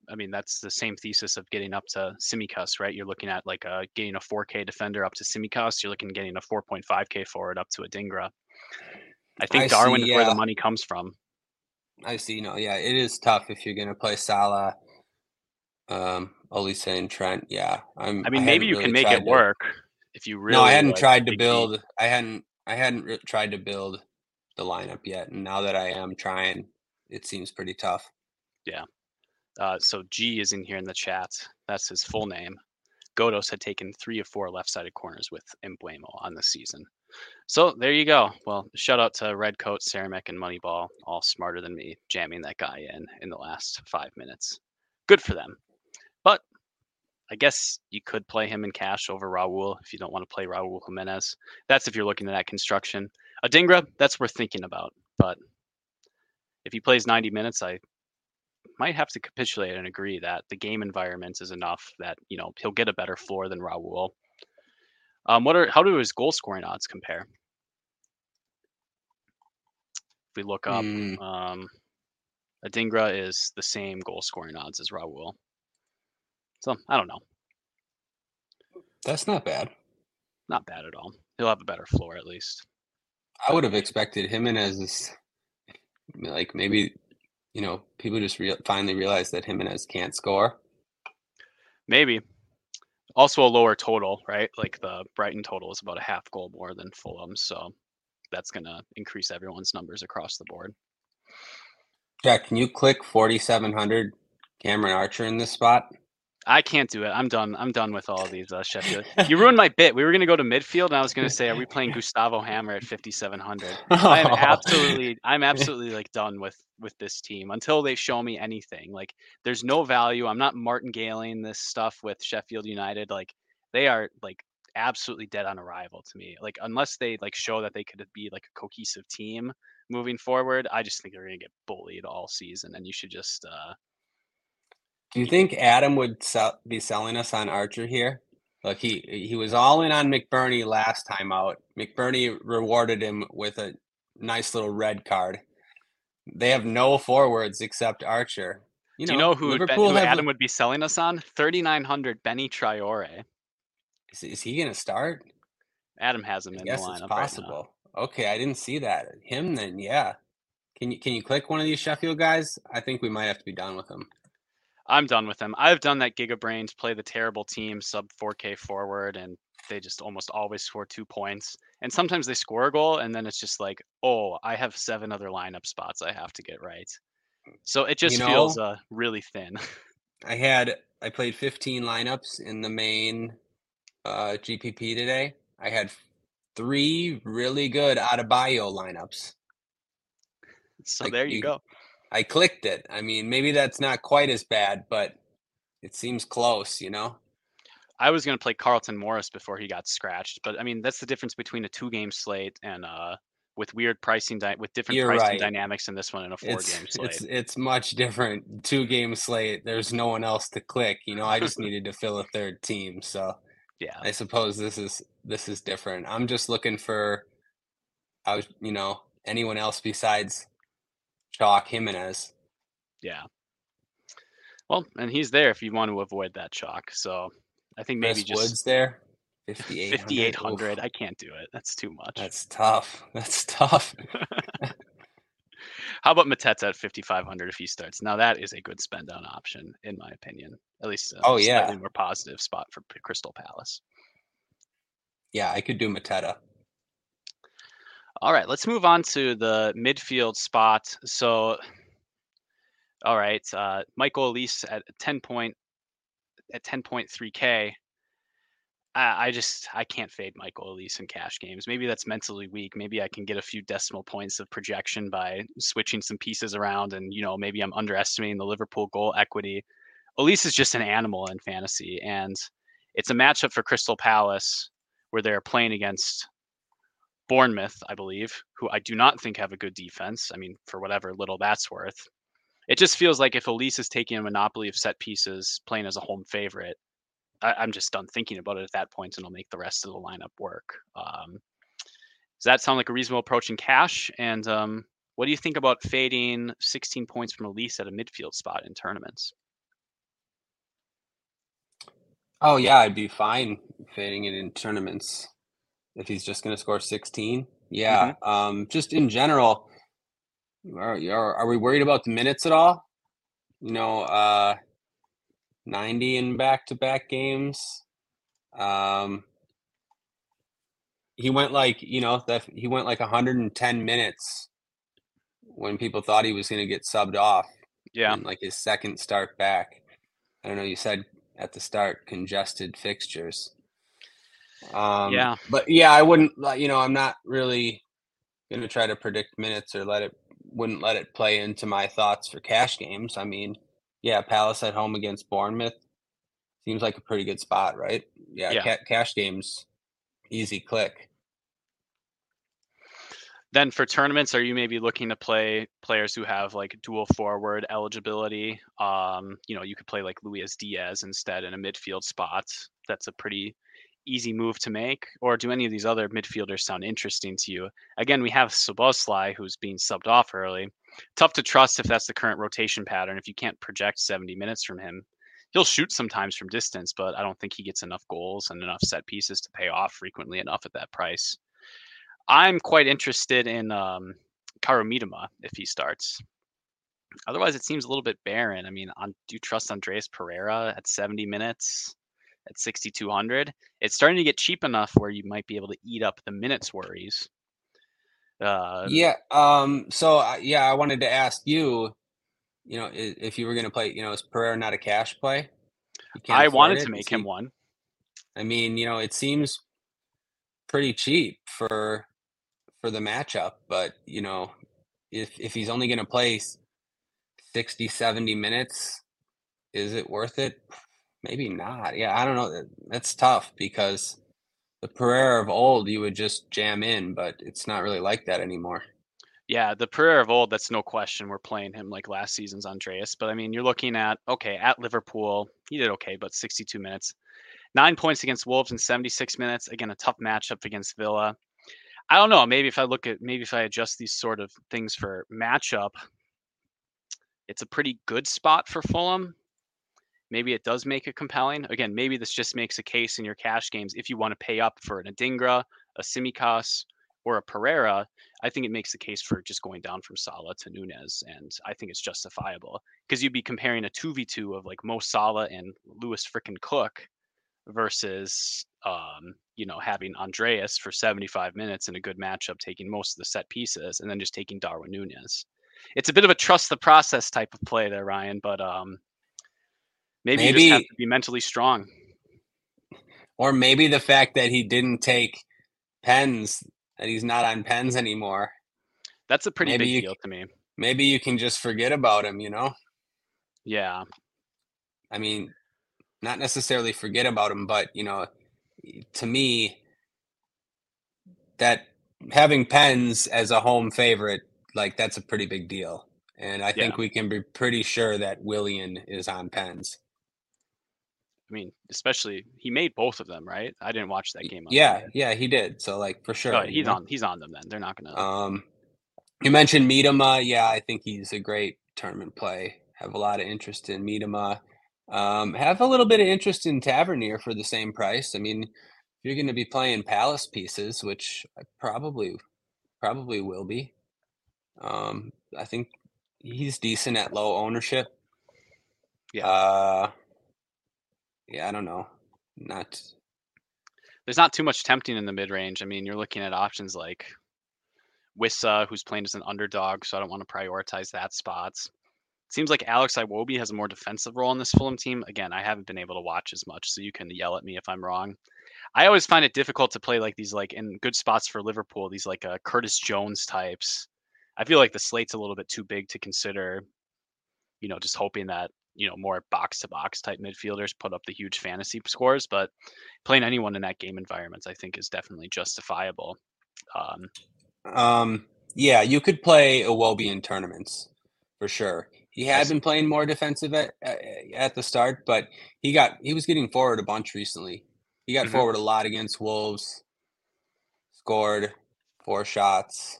I mean, that's the same thesis of getting up to Tsimikas, right? You're looking at like uh, getting a 4K defender up to Tsimikas. You're looking at getting a 4.5K forward up to Adingra. I think I Darwin see, is where the money comes from. I see. No, yeah, it is tough if you're gonna play Salah, um, Olise and Trent. Yeah, I'm. I mean, hadn't maybe you really can make it to- work if you really. no, I hadn't like, tried to dig deep. build. I hadn't. I hadn't re- tried to build the lineup yet, and now that I am trying, it seems pretty tough. Uh, so G is in here in the chat. That's his full name. Ghoddos had taken three of four left-sided corners with Mbeumo on the season. So there you go. Well, shout out to Redcoat, Ceramic, and Moneyball, all smarter than me, jamming that guy in in the last five minutes. Good for them. But I guess you could play him in cash over Raul if you don't want to play Raul Jimenez. That's if you're looking at that construction. Adingra, that's worth thinking about. But if he plays 90 minutes, I might have to capitulate and agree that the game environment is enough that you know he'll get a better floor than Raul. Um, what are how do his goal scoring odds compare? If we look up, Mm, um, Adingra is the same goal scoring odds as Raul. So I don't know, that's not bad. not bad at all. He'll have a better floor at least. I would have expected Jimenez is like maybe you know people just real finally realize that Jimenez can't score. Maybe. Also a lower total, right? Like the Brighton total is about a half goal more than Fulham, so that's gonna increase everyone's numbers across the board. Jack, can you click 4700 Cameron Archer in this spot? I can't do it. I'm done. I'm done with all of these uh, Sheffield. [LAUGHS] You ruined my bit. We were gonna go to midfield, and I was gonna say, are we playing [LAUGHS] Gustavo Hamer at 5700? [LAUGHS] I'm absolutely, I'm absolutely like done with with this team until they show me anything. Like, there's no value. I'm not martingaling this stuff with Sheffield United. Like, they are like absolutely dead on arrival to me. Like, unless they like show that they could be like a cohesive team moving forward, I just think they're gonna get bullied all season, and you should just. uh Do you think Adam would sell, be selling us on Archer here? Look, he he was all in on McBurnie last time out. McBurnie rewarded him with a nice little red card. They have no forwards except Archer. You Do you know who, would who Adam would be selling us on? 3,900 Benie Traore. Is, is he gonna start? Adam has him I in the guess lineup it's right possible. okay, I didn't see that. Him then, yeah. Can you can you click one of these Sheffield guys? I think we might have to be done with him. I'm done with them. I've done that Gigabrains play the terrible team sub 4K forward, and they just almost always score two points. And sometimes they score a goal, and then it's just like, oh, I have seven other lineup spots I have to get right. So it just You feels uh, really thin. [LAUGHS] I had I played 15 lineups in the main uh, GPP today. I had three really good Adebayo lineups. so Like, there you you- go. I clicked it. I mean, maybe that's not quite as bad, but it seems close, you know? I was going to play Carlton Morris before he got scratched, but I mean that's the difference between a two-game slate and uh, with weird pricing di- with different You're pricing right. dynamics in this one and a It's four-game slate. it's it's much different. Two game slate. There's no one else to click. You know, I just [LAUGHS] needed to fill a third team. So yeah, I suppose this is this is different. I'm just looking for I was you know, anyone else besides Chalk Jimenez. yeah. Well, and he's there if you want to avoid that chalk. So I think maybe Chris just Woods there. 5800. 5800. I can't do it. That's too much. That's tough. That's [LAUGHS] tough. [LAUGHS] How about Mateta at 5500 if he starts? Now that is a good spend down option in my opinion. At least a Oh, yeah. slightly more positive spot for Crystal Palace. Yeah, I could do Mateta. All right, let's move on to the midfield spot. So, all right, uh, Michael Olise at 10 point at ten point three k. I just I can't fade Michael Olise in cash games. Maybe that's mentally weak. Maybe I can get a few decimal points of projection by switching some pieces around, and you know maybe I'm underestimating the Liverpool goal equity. Olise is just an animal in fantasy, and it's a matchup for Crystal Palace where they're playing against Bournemouth, I believe, who I do not think have a good defense. I mean, for whatever little that's worth. It just feels like if Olise is taking a monopoly of set pieces, playing as a home favorite, I, am just done thinking about it at that point, and I'll make the rest of the lineup work. Um, does that sound like a reasonable approach in cash? And um, what do you think about fading 16 points from Olise at a midfield spot in tournaments? Oh yeah, I'd be fine fading it in tournaments if he's just going to score 16. Yeah, mm-hmm. um, just in general, are, are, are we worried about the minutes at all? You know, uh, 90 in back-to-back games. Um, he went like you know that he went like 110 minutes when people thought he was going to get subbed off. Yeah, like his second start back. I don't know. You said at the start congested fixtures. Um, yeah, but yeah, I wouldn't. You know, I'm not really going to try to predict minutes or let it. Wouldn't let it play into my thoughts for cash games. I mean, yeah, Palace at home against Bournemouth seems like a pretty good spot, right? Yeah, yeah. Ca- cash games, easy click. Then for tournaments, are you maybe looking to play players who have like dual forward eligibility? Um, you know, you could play like Luis Diaz instead in a midfield spot. That's a pretty easy move to make, or do any of these other midfielders sound interesting to you? Again, we have Szoboszlai, who's being subbed off early. Tough to trust if that's the current rotation pattern. If you can't project 70 minutes from him, he'll shoot sometimes from distance, but I don't think he gets enough goals and enough set pieces to pay off frequently enough at that price. I'm quite interested in um, if he starts. Otherwise, it seems a little bit barren. I mean, on, do you trust Andreas Pereira at 70 minutes? At 6200 it's starting to get cheap enough where you might be able to eat up the minutes worries. Uh, yeah um so uh, yeah i wanted to ask you you know if you were going to play you know is pereira not a cash play? I wanted to make him one. I mean you know it seems pretty cheap for for the matchup but you know if if he's only going to play 60 70 minutes is it worth it Maybe not. Yeah, I don't know. That's tough because the Pereira of old you would just jam in, but it's not really like that anymore. Yeah, the Pereira of old, that's no question. We're playing him like last season's Andreas. But I mean, you're looking at, okay, at Liverpool, he did okay, but 62 minutes. Nine points against Wolves in 76 minutes. Again, a tough matchup against Villa. I don't know. Maybe if I look at, maybe if I adjust these sort of things for matchup, it's a pretty good spot for Fulham maybe it does make it compelling. Again, maybe this just makes a case in your cash games if you want to pay up for an Adingra, a Tsimikas, or a Pereira. I think it makes the case for just going down from Salah to Nunez, and I think it's justifiable because you'd be comparing a two v two of like Mo Salah and Lewis frickin' Cook versus um, you know having Andreas for 75 minutes in a good matchup, taking most of the set pieces, and then just taking Darwin Nunez. It's a bit of a trust the process type of play there, Ryan, but um, Maybe, maybe you just have to be mentally strong. Or maybe the fact that he didn't take pens, that he's not on pens anymore. That's a pretty maybe big you, deal to me. Maybe you can just forget about him, you know? Yeah. I mean, not necessarily forget about him, but, you know, to me, that having pens as a home favorite, like, that's a pretty big deal. And I think we can be pretty sure that Willian is on pens. I mean, especially he made both of them, right? I didn't watch that game. Yeah, yeah, he did. So like for sure, oh, he's on. He's on them. Then they're not gonna. Um, you mentioned Mitoma. Yeah, I think he's a great tournament play. Have a lot of interest in Mitoma. Um, have a little bit of interest in Tavernier for the same price. I mean, if you're going to be playing Palace pieces, which I probably probably will be. Um, I think he's decent at low ownership. Yeah. Uh, yeah, I don't know. Not there's not too much tempting in the mid range. I mean, you're looking at options like Wissa, who's playing as an underdog, so I don't want to prioritize that spot. Seems like Alex Iwobi has a more defensive role in this Fulham team. Again, I haven't been able to watch as much, so you can yell at me if I'm wrong. I always find it difficult to play like these like in good spots for Liverpool. These like uh, Curtis Jones types. I feel like the slate's a little bit too big to consider. You know, just hoping that you know more box to box type midfielders put up the huge fantasy scores. But playing anyone in that game environment, I think, is definitely justifiable. Um, um yeah, you could play Iwobi in tournaments for sure. He had been playing more defensive at at the start, but he got he was getting forward a bunch recently. He got mm-hmm. forward a lot against Wolves. Scored four shots.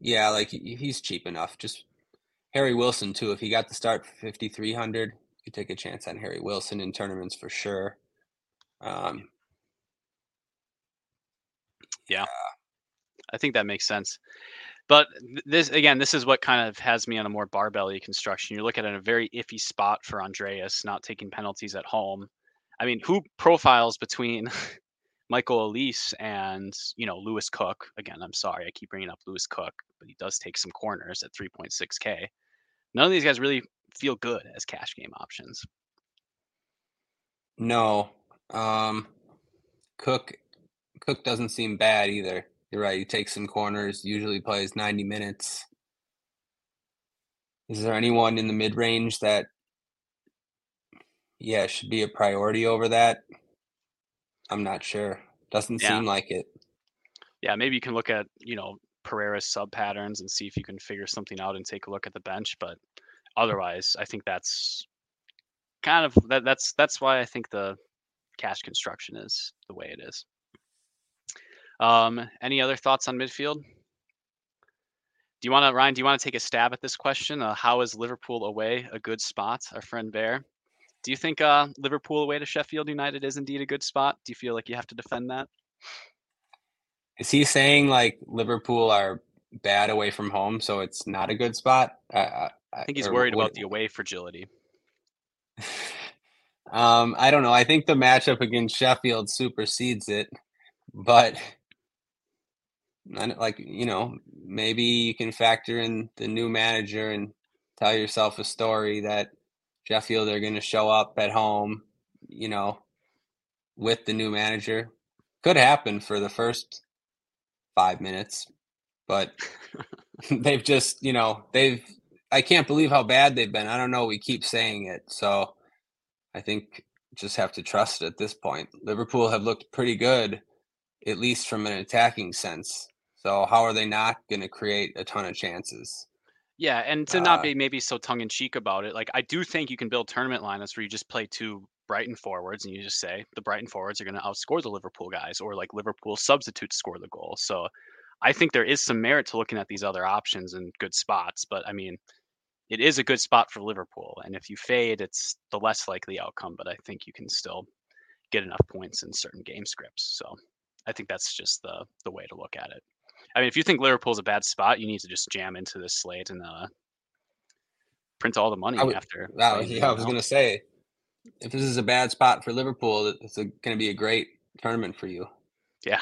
Yeah, like he's cheap enough. Just Harry Wilson too. If he got the start fifty three hundred, you take a chance on Harry Wilson in tournaments for sure. Um, yeah. Uh, I think that makes sense. But this again, this is what kind of has me on a more barbelly construction. You're looking at a very iffy spot for Andreas, not taking penalties at home. I mean, who profiles between [LAUGHS] Michael Olise and you know Lewis Cook? Again, I'm sorry, I keep bringing up Lewis Cook, but he does take some corners at 3.6k. None of these guys really feel good as cash game options. No, um, Cook Cook doesn't seem bad either. You're right. He takes some corners, usually plays 90 minutes. Is there anyone in the mid range that, yeah, should be a priority over that? I'm not sure. Doesn't yeah. seem like it. Yeah, maybe you can look at, you know, Pereira's sub patterns and see if you can figure something out and take a look at the bench. But otherwise, I think that's kind of that, that's that's why I think the cash construction is the way it is. Um, any other thoughts on midfield? Do you want to, Ryan? Do you want to take a stab at this question? Uh, how is Liverpool away a good spot? Our friend Bear. Do you think uh, Liverpool away to Sheffield United is indeed a good spot? Do you feel like you have to defend that? Is he saying like Liverpool are bad away from home, so it's not a good spot? I, I think he's worried what, about the away fragility. [LAUGHS] um, I don't know. I think the matchup against Sheffield supersedes it, but like you know maybe you can factor in the new manager and tell yourself a story that Sheffield are going to show up at home, you know, with the new manager. Could happen for the first five minutes, but [LAUGHS] they've just, you know, they've. I can't believe how bad they've been. I don't know. We keep saying it, so I think just have to trust it at this point. Liverpool have looked pretty good, at least from an attacking sense. So how are they not going to create a ton of chances? Yeah, and to not uh be maybe so tongue in cheek about it, like I do think you can build tournament lineups where you just play two Brighton forwards and you just say the Brighton forwards are going to outscore the Liverpool guys, or like Liverpool substitutes score the goal. So I think there is some merit to looking at these other options and good spots. But I mean, it is a good spot for Liverpool, and if you fade, it's the less likely outcome. But I think you can still get enough points in certain game scripts. So I think that's just the the way to look at it. I mean, if you think Liverpool's a bad spot, you need to just jam into this slate and uh, print all the money would, after. Wow, yeah, I was going to say, if this is a bad spot for Liverpool, it's going to be a great tournament for you. Yeah,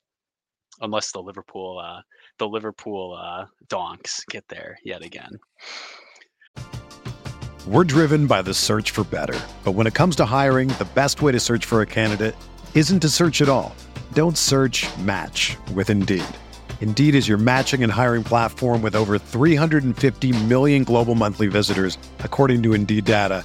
[LAUGHS] unless the Liverpool, uh, the Liverpool uh, donks get there yet again. We're driven by the search for better, but when it comes to hiring, the best way to search for a candidate isn't to search at all. Don't search. Match with Indeed. Indeed is your matching and hiring platform with over 350 million global monthly visitors, according to Indeed data,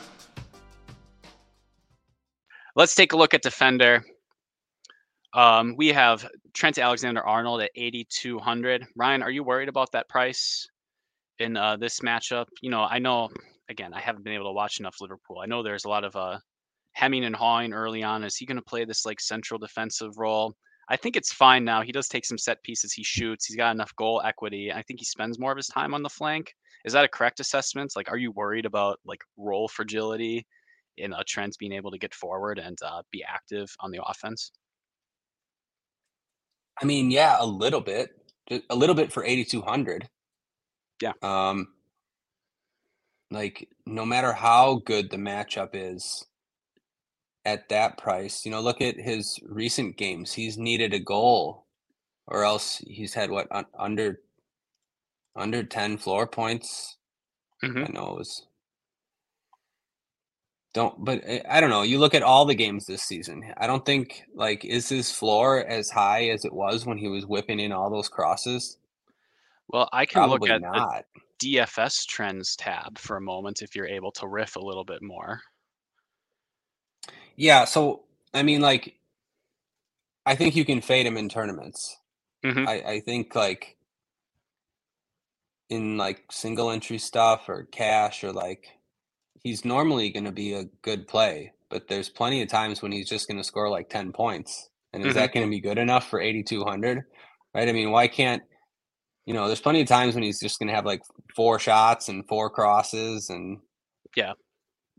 Let's take a look at defender. Um, we have Trent Alexander Arnold at 8,200. Ryan, are you worried about that price in uh, this matchup? You know, I know again, I haven't been able to watch enough Liverpool. I know there's a lot of uh, hemming and hawing early on. Is he going to play this like central defensive role? I think it's fine now. He does take some set pieces. He shoots. He's got enough goal equity. I think he spends more of his time on the flank. Is that a correct assessment? Like, are you worried about like role fragility in uh, Trent's being able to get forward and uh, be active on the offense? I mean, yeah, a little bit, a little bit for 8,200. Yeah. Um, like no matter how good the matchup is at that price, you know, look at his recent games. He's needed a goal, or else he's had what un- under under 10 floor points. Mm-hmm. I know it was don't but eh, I don't know. You look at all the games this season. I don't think like is his floor as high as it was when he was whipping in all those crosses? Well, I can Probably look at not. the DFS trends tab for a moment if you're able to riff a little bit more. Yeah, so I mean like I think you can fade him in tournaments. Mhm. I, I think like in like single entry stuff or cash or like he's normally going to be a good play, but there's plenty of times when he's just going to score like 10 points. And is Mm-hmm. that going to be good enough for 8200? Right? I mean, why can't you know, there's plenty of times when he's just going to have like four shots and four crosses and Yeah.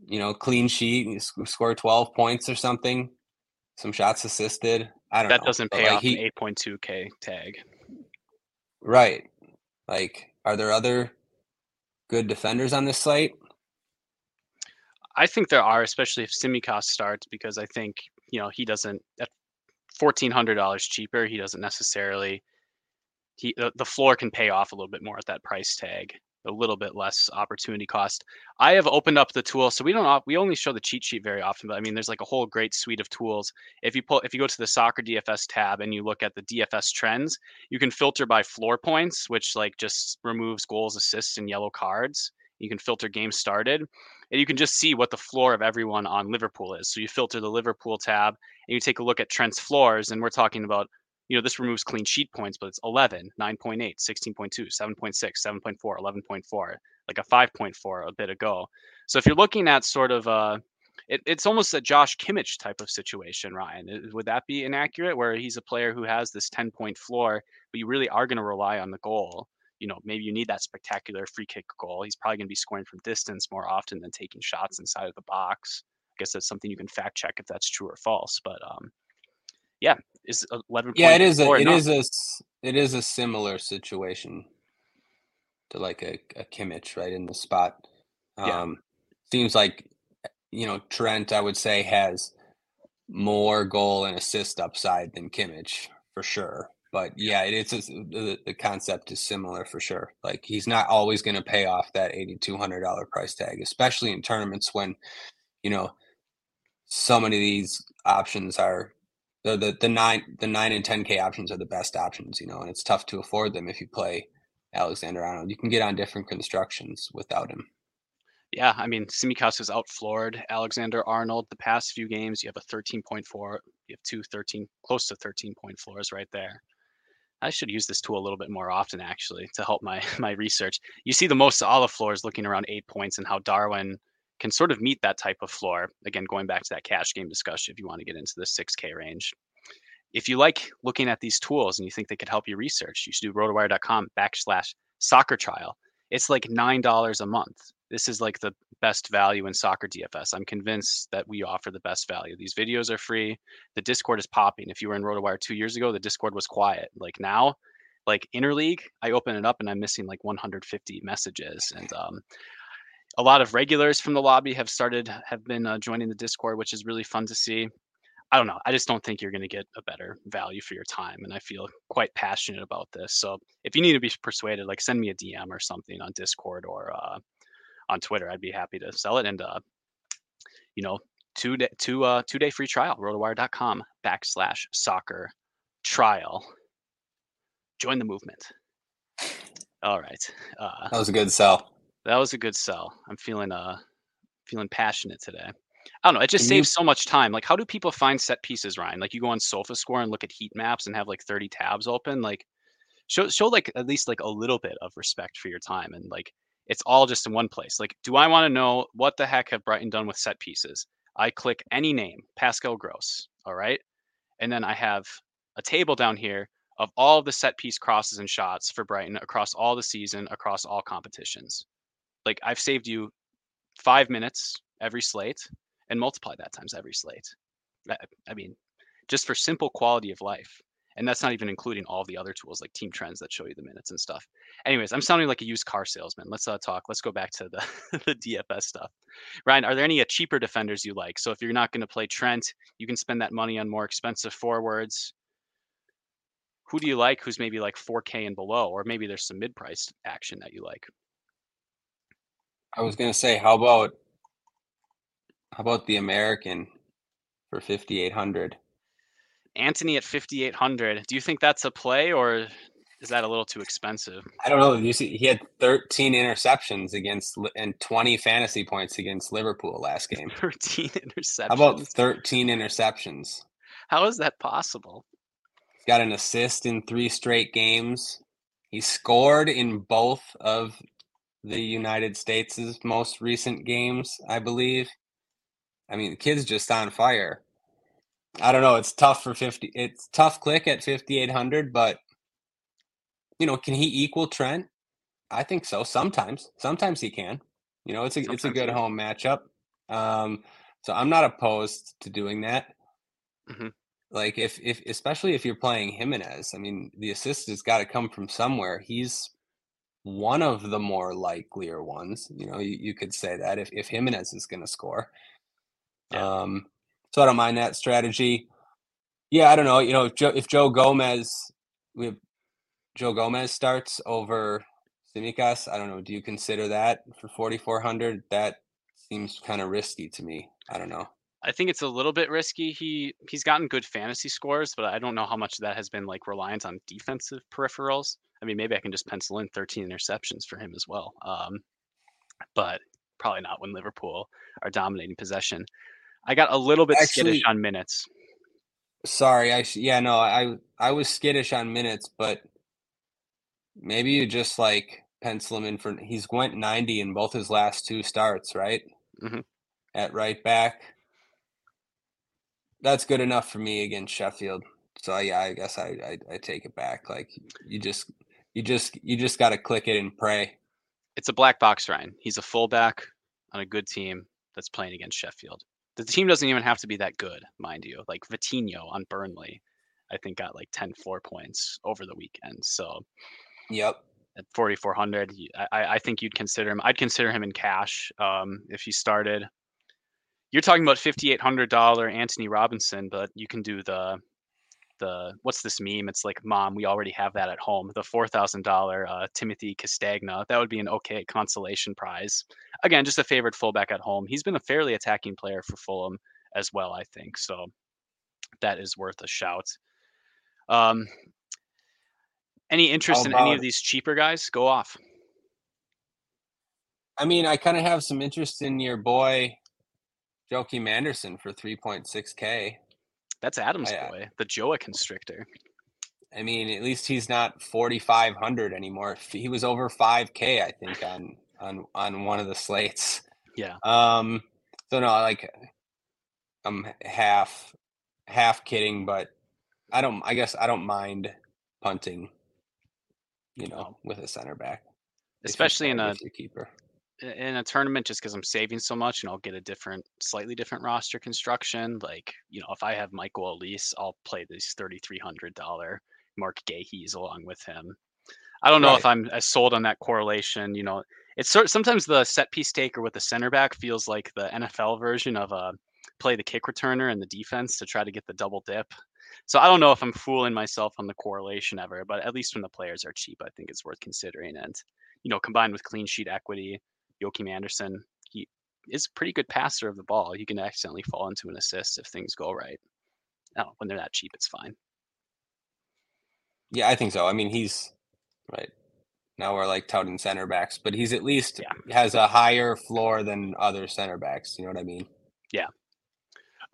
You know, clean sheet and score 12 points or something. Some shots assisted. I don't That know. doesn't but, pay like, off he- an 8.2k tag. Right. Like, are there other good defenders on this site? I think there are, especially if Tsimikas starts, because I think you know he doesn't at fourteen hundred dollars cheaper. He doesn't necessarily he the, the floor can pay off a little bit more at that price tag, a little bit less opportunity cost. I have opened up the tool, so we don't we only show the cheat sheet very often, but I mean there's like a whole great suite of tools. If you pull if you go to the soccer DFS tab and you look at the DFS trends, you can filter by floor points, which like just removes goals, assists, and yellow cards. You can filter games started, and you can just see what the floor of everyone on Liverpool is. So you filter the Liverpool tab, and you take a look at Trent's floors, and we're talking about, you know, this removes clean sheet points, but it's 11, 9.8, 16.2, 7.6, 7.4, 11.4, like a 5.4 a bit ago. So if you're looking at sort of uh it, it's almost a Josh Kimmich type of situation, Ryan. Would that be inaccurate? Where he's a player who has this 10 point floor, but you really are going to rely on the goal. You know, maybe you need that spectacular free kick goal. He's probably going to be scoring from distance more often than taking shots inside of the box. I guess that's something you can fact check if that's true or false. But um, yeah, is 11. Yeah, it is a it is a it is a similar situation to like a, a Kimmich, right? In the spot. Yeah. Um seems like you know, Trent, I would say, has more goal and assist upside than Kimmich for sure. But yeah, it is uh, the, the concept is similar for sure. Like he's not always going to pay off that eighty two hundred dollar price tag, especially in tournaments when you know so many of these options are the the, the nine the nine and ten k options are the best options. You know, and it's tough to afford them if you play Alexander Arnold. You can get on different constructions without him. Yeah, I mean, Tsimikas has outfloored Alexander Arnold the past few games. You have a 13.4, you have two 13, close to 13 point floors right there. I should use this tool a little bit more often, actually, to help my [LAUGHS] my research. You see the most olive floors looking around eight points, and how Darwin can sort of meet that type of floor. Again, going back to that cash game discussion, if you want to get into the 6K range. If you like looking at these tools and you think they could help you research, you should do rotowire.com backslash soccer trial. It's like $9 a month. This is like the best value in soccer DFS. I'm convinced that we offer the best value. These videos are free. The Discord is popping. If you were in RotoWire two years ago, the Discord was quiet. Like now, like interleague, I open it up and I'm missing like 150 messages. And um, a lot of regulars from the lobby have started, have been uh, joining the Discord, which is really fun to see. I don't know. I just don't think you're going to get a better value for your time. And I feel quite passionate about this. So if you need to be persuaded, like send me a DM or something on Discord or uh, on Twitter. I'd be happy to sell it. And, uh, you know, two day, two, uh, two day free trial, rotowire.com backslash soccer trial. Join the movement. All right. Uh, That was a good sell. that was a good sell. I'm feeling, uh, feeling passionate today. I don't know. It just Can you- saves so much time. Like, how do people find set pieces, Ryan? Like, you go on SofaScore and look at heat maps and have like 30 tabs open. Like, show show like at least like a little bit of respect for your time. And like, It's all just in one place. Like, do I want to know what the heck have Brighton done with set pieces? I click any name, Pascal Gross. All right. And then I have a table down here of all of the set piece crosses and shots for Brighton across all the season, across all competitions. Like I've saved you five minutes every slate and multiply that times every slate. I, I mean, just for simple quality of life. And that's not even including all the other tools like Team Trends that show you the minutes and stuff. Anyways, I'm sounding like a used car salesman. Let's uh, talk. Let's go back to the [LAUGHS] the DFS stuff. Ryan, are there any uh, cheaper defenders you like? So if you're not going to play Trent, you can spend that money on more expensive forwards who do you like who's maybe like 4K and below, or maybe there's some mid priced action that you like? I was gonna say, how about how about the American for 5800? Antonee at 5800. Do you think that's a play or is that a little too expensive? I don't know. You see, he had 13 interceptions against and 20 fantasy points against Liverpool last game. [LAUGHS] 13 interceptions. How about 13 interceptions? How is that possible? He's got an assist in three straight games. He scored in both of the United States' most recent games, I believe. I mean, the kid's just on fire. I don't know. It's tough for 50. It's tough click at 5,800, but, you know, can he equal Trent? I think so. Sometimes. Sometimes he can. You know, it's a, Sometimes it's a good home matchup. Um, so I'm not opposed to doing that. Mm-hmm. Like if if especially if you're playing Jimenez, I mean, the assist has got to come from somewhere. He's one of the more likelier ones. You know, you, you could say that if if Jimenez is going to score. Yeah. Um, so I don't mind that strategy. Yeah, I don't know. You know, if Joe, if Joe Gomez, we have Joe Gomez starts over Tsimikas. I don't know. Do you consider that for 4,400? That seems kind of risky to me. I don't know. I think it's a little bit risky. He he's gotten good fantasy scores, but I don't know how much that has been like reliant on defensive peripherals. I mean, maybe I can just pencil in 13 interceptions for him as well. Um, but probably not when Liverpool are dominating possession. I got a little bit Actually, skittish on minutes. Sorry, I yeah no, I I was skittish on minutes, but maybe you just like pencil him in for. He's went 90 in both his last two starts, right? Mm-hmm. At right back that's good enough for me against Sheffield. So yeah, I guess I, I, I take it back. Like you just you just you just got to click it and pray. It's a black box, Ryan. He's a fullback on a good team that's playing against Sheffield. The team doesn't even have to be that good, mind you. Like Vitinho on Burnley, I think got like 10 floor points over the weekend. So, yep. At 4,400, I, I think you'd consider him. I'd consider him in cash um, if he started you're talking about fifty eight hundred dollar Antonee Robinson, but you can do the the what's this meme? It's like, mom, we already have that at home. The four thousand uh, Timothy Castagne. That would be an okay consolation prize. Again, just a favorite fullback at home. He's been a fairly attacking player for Fulham as well, I think. So that is worth a shout. Um, any interest in any of these cheaper guys? Go off. I mean, I kind of have some interest in your boy Joachim Andersen for 3.6K. That's Adam's I, uh boy, the Joa constrictor. I mean, at least he's not 4,500 anymore. He was over 5K, I think, on on on one of the slates. Yeah. Um. So no, like, I'm half half kidding, but I don't. I guess I don't mind punting. You know, with a center back, especially in a keeper in a tournament just because I'm saving so much and I'll get a different, slightly different roster construction. Like, you know, if I have Michael Olise, I'll play these $3,300 Marc Guéhis along with him. I don't know right. if I'm as sold on that correlation. You know, it's sort sometimes the set piece taker with the center back feels like the NFL version of a uh, play the kick returner and the defense to try to get the double dip. So I don't know if I'm fooling myself on the correlation ever, but at least when the players are cheap, I think it's worth considering. And you know, combined with clean sheet equity, Joachim Andersen, he is a pretty good passer of the ball. He can accidentally fall into an assist if things go right. No, when they're that cheap, it's fine. Yeah, I think so. I mean, he's right now we're like touting center backs, but he's at least yeah. has a higher floor than other center backs. You know what I mean? Yeah.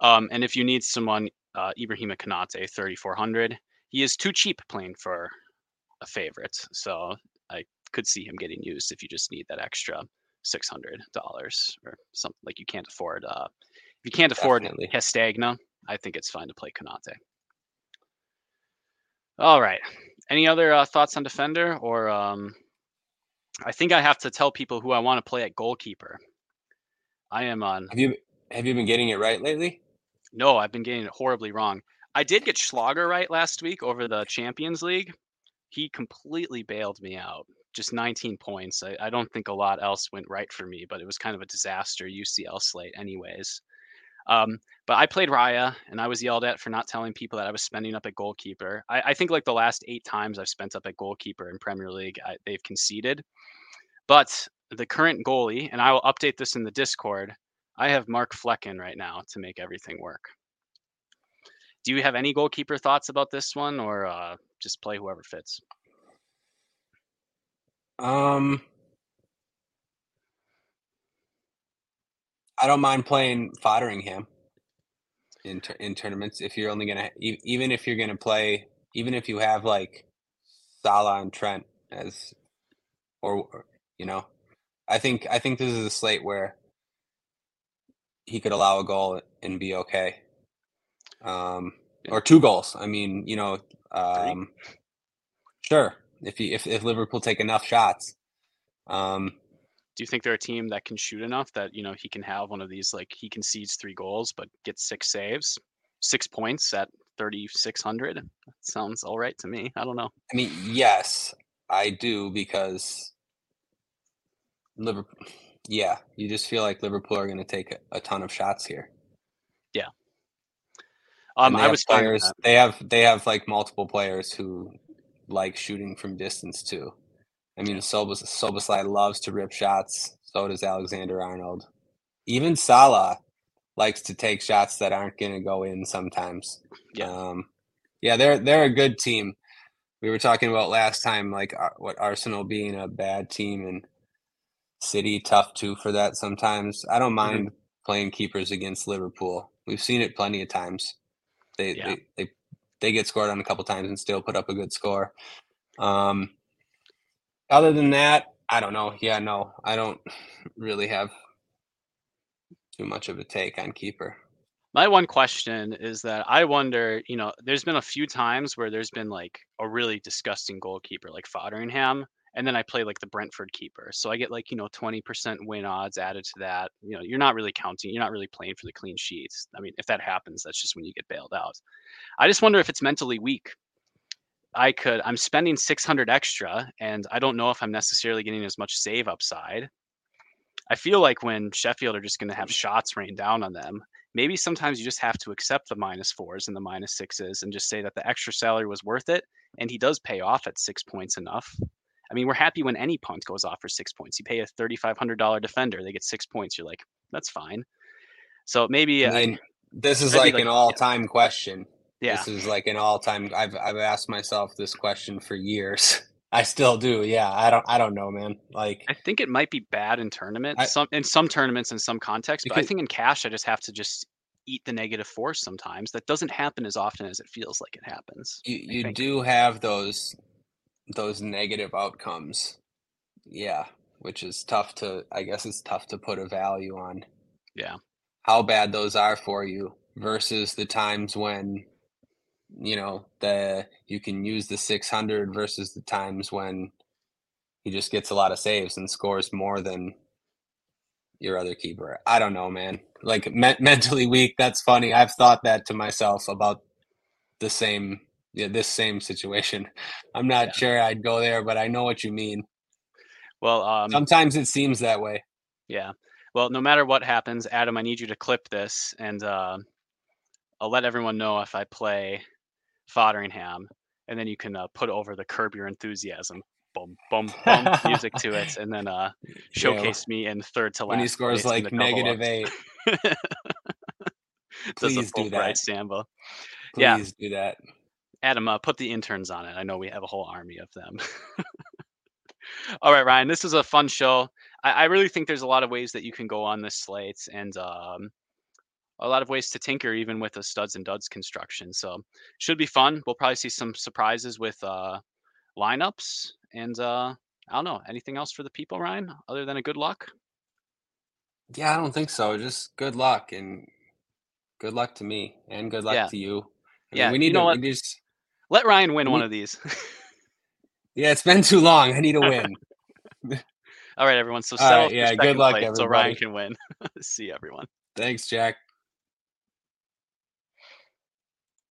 Um, and if you need someone, uh, Ibrahima Konate, 3,400, he is too cheap playing for a favorite. So I could see him getting used if you just need that extra six hundred dollars or something like you can't afford. Uh, if you can't afford Definitely. Castagne, I think it's fine to play Konate. All right. Any other uh, thoughts on defender, or um, I think I have to tell people who I want to play at goalkeeper. I am on. Have you have you been getting it right lately? No, I've been getting it horribly wrong. I did get Schlager right last week over the Champions League. He completely bailed me out. Just 19 points. I, I don't think a lot else went right for me, but it was kind of a disaster UCL slate, anyways. Um, but I played Raya, and I was yelled at for not telling people that I was spending up at goalkeeper. I, I think like the last eight times I've spent up at goalkeeper in Premier League, I, they've conceded. But the current goalie, and I will update this in the Discord. I have Mark Flekken right now to make everything work. Do you have any goalkeeper thoughts about this one, or uh, just play whoever fits? Um, I don't mind playing Foderingham in in tournaments if you're only gonna even if you're gonna play even if you have like Salah and Trent as or you know I think I think this is a slate where he could allow a goal and be okay. Um, or two goals. I mean, you know, um, sure. If you if, if Liverpool take enough shots, um, do you think they're a team that can shoot enough that you know he can have one of these like he concedes three goals but gets six saves, six points at thirty six hundred? Sounds all right to me. I don't know. I mean, yes, I do because Liverpool. Yeah, you just feel like Liverpool are going to take a, a ton of shots here. Yeah. Um, I was players. They have they have like multiple players who like shooting from distance too. I mean, Szoboszlai loves to rip shots. So does Alexander Arnold. Even Salah likes to take shots that aren't going to go in sometimes. Yeah. Um, yeah, they're they're a good team. We were talking about last time, like uh, what Arsenal being a bad team and City tough too for that sometimes. I don't mm-hmm. mind mm-hmm. playing keepers against Liverpool. We've seen it plenty of times. They, yeah. they they they get scored on a couple times and still put up a good score. Um, other than that, I don't know. Yeah, no, I don't really have too much of a take on keeper. My one question is that I wonder, you know, there's been a few times where there's been like a really disgusting goalkeeper like Foderingham, and then I play like the Brentford keeper. So I get like, you know, 20% win odds added to that. You know, you're not really counting, you're not really playing for the clean sheets. I mean, if that happens, that's just when you get bailed out. I just wonder if it's mentally weak I could I'm spending 600 extra and I don't know if I'm necessarily getting as much save upside. I feel like when Sheffield are just going to have shots rain down on them, maybe sometimes you just have to accept the minus fours and the minus sixes and just say that the extra salary was worth it and he does pay off at 6 points enough. I mean, we're happy when any punt goes off for 6 points. You pay a $3500 defender, they get 6 points, you're like, that's fine. So maybe I, uh, this is like, like, an all-time yeah. question yeah. This is like an all-time I've I've asked myself this question for years. [LAUGHS] I still do. Yeah. I don't I don't know, man. Like I think it might be bad in tournaments. I, some in some tournaments in some contexts, but I think in cash I just have to just eat the negative force sometimes. That doesn't happen as often as it feels like it happens. You you do have those those negative outcomes. Yeah, which is tough to I guess it's tough to put a value on. Yeah. How bad those are for you versus the times when you know the you can use the 600 versus the times when he just gets a lot of saves and scores more than your other keeper. I don't know, man. Like me- mentally weak. That's funny. I've thought that to myself about the same yeah, this same situation. [LAUGHS] I'm not yeah. sure I'd go there, but I know what you mean. Well, um, sometimes it seems that way. Yeah. Well, no matter what happens, Adam, I need you to clip this, and uh, I'll let everyone know if I play Foderingham, and then you can uh, put over the curb your enthusiasm, boom, boom, boom, music to it, and then uh, [LAUGHS] showcase yeah. me in third to last. When he scores like negative eight. [LAUGHS] Please do that, Samba. Please yeah. do that. Adam, uh, put the interns on it. I know we have a whole army of them. [LAUGHS] All right, Ryan, this is a fun show. I, I, really think there's a lot of ways that you can go on this slate, and um, a lot of ways to tinker even with a studs and duds construction. So should be fun. We'll probably see some surprises with uh, lineups, and uh, I don't know. Anything else for the people, Ryan, other than a good luck? Yeah, I don't think so. Just good luck and good luck to me and good luck Yeah. to you. I mean, Yeah, we you need know to what? we just Let Ryan win one of these. [LAUGHS] yeah, it's been too long. I need a win. [LAUGHS] All right, everyone. So All settle right, yeah, good luck, place so Ryan can win. [LAUGHS] See everyone. Thanks, Jack.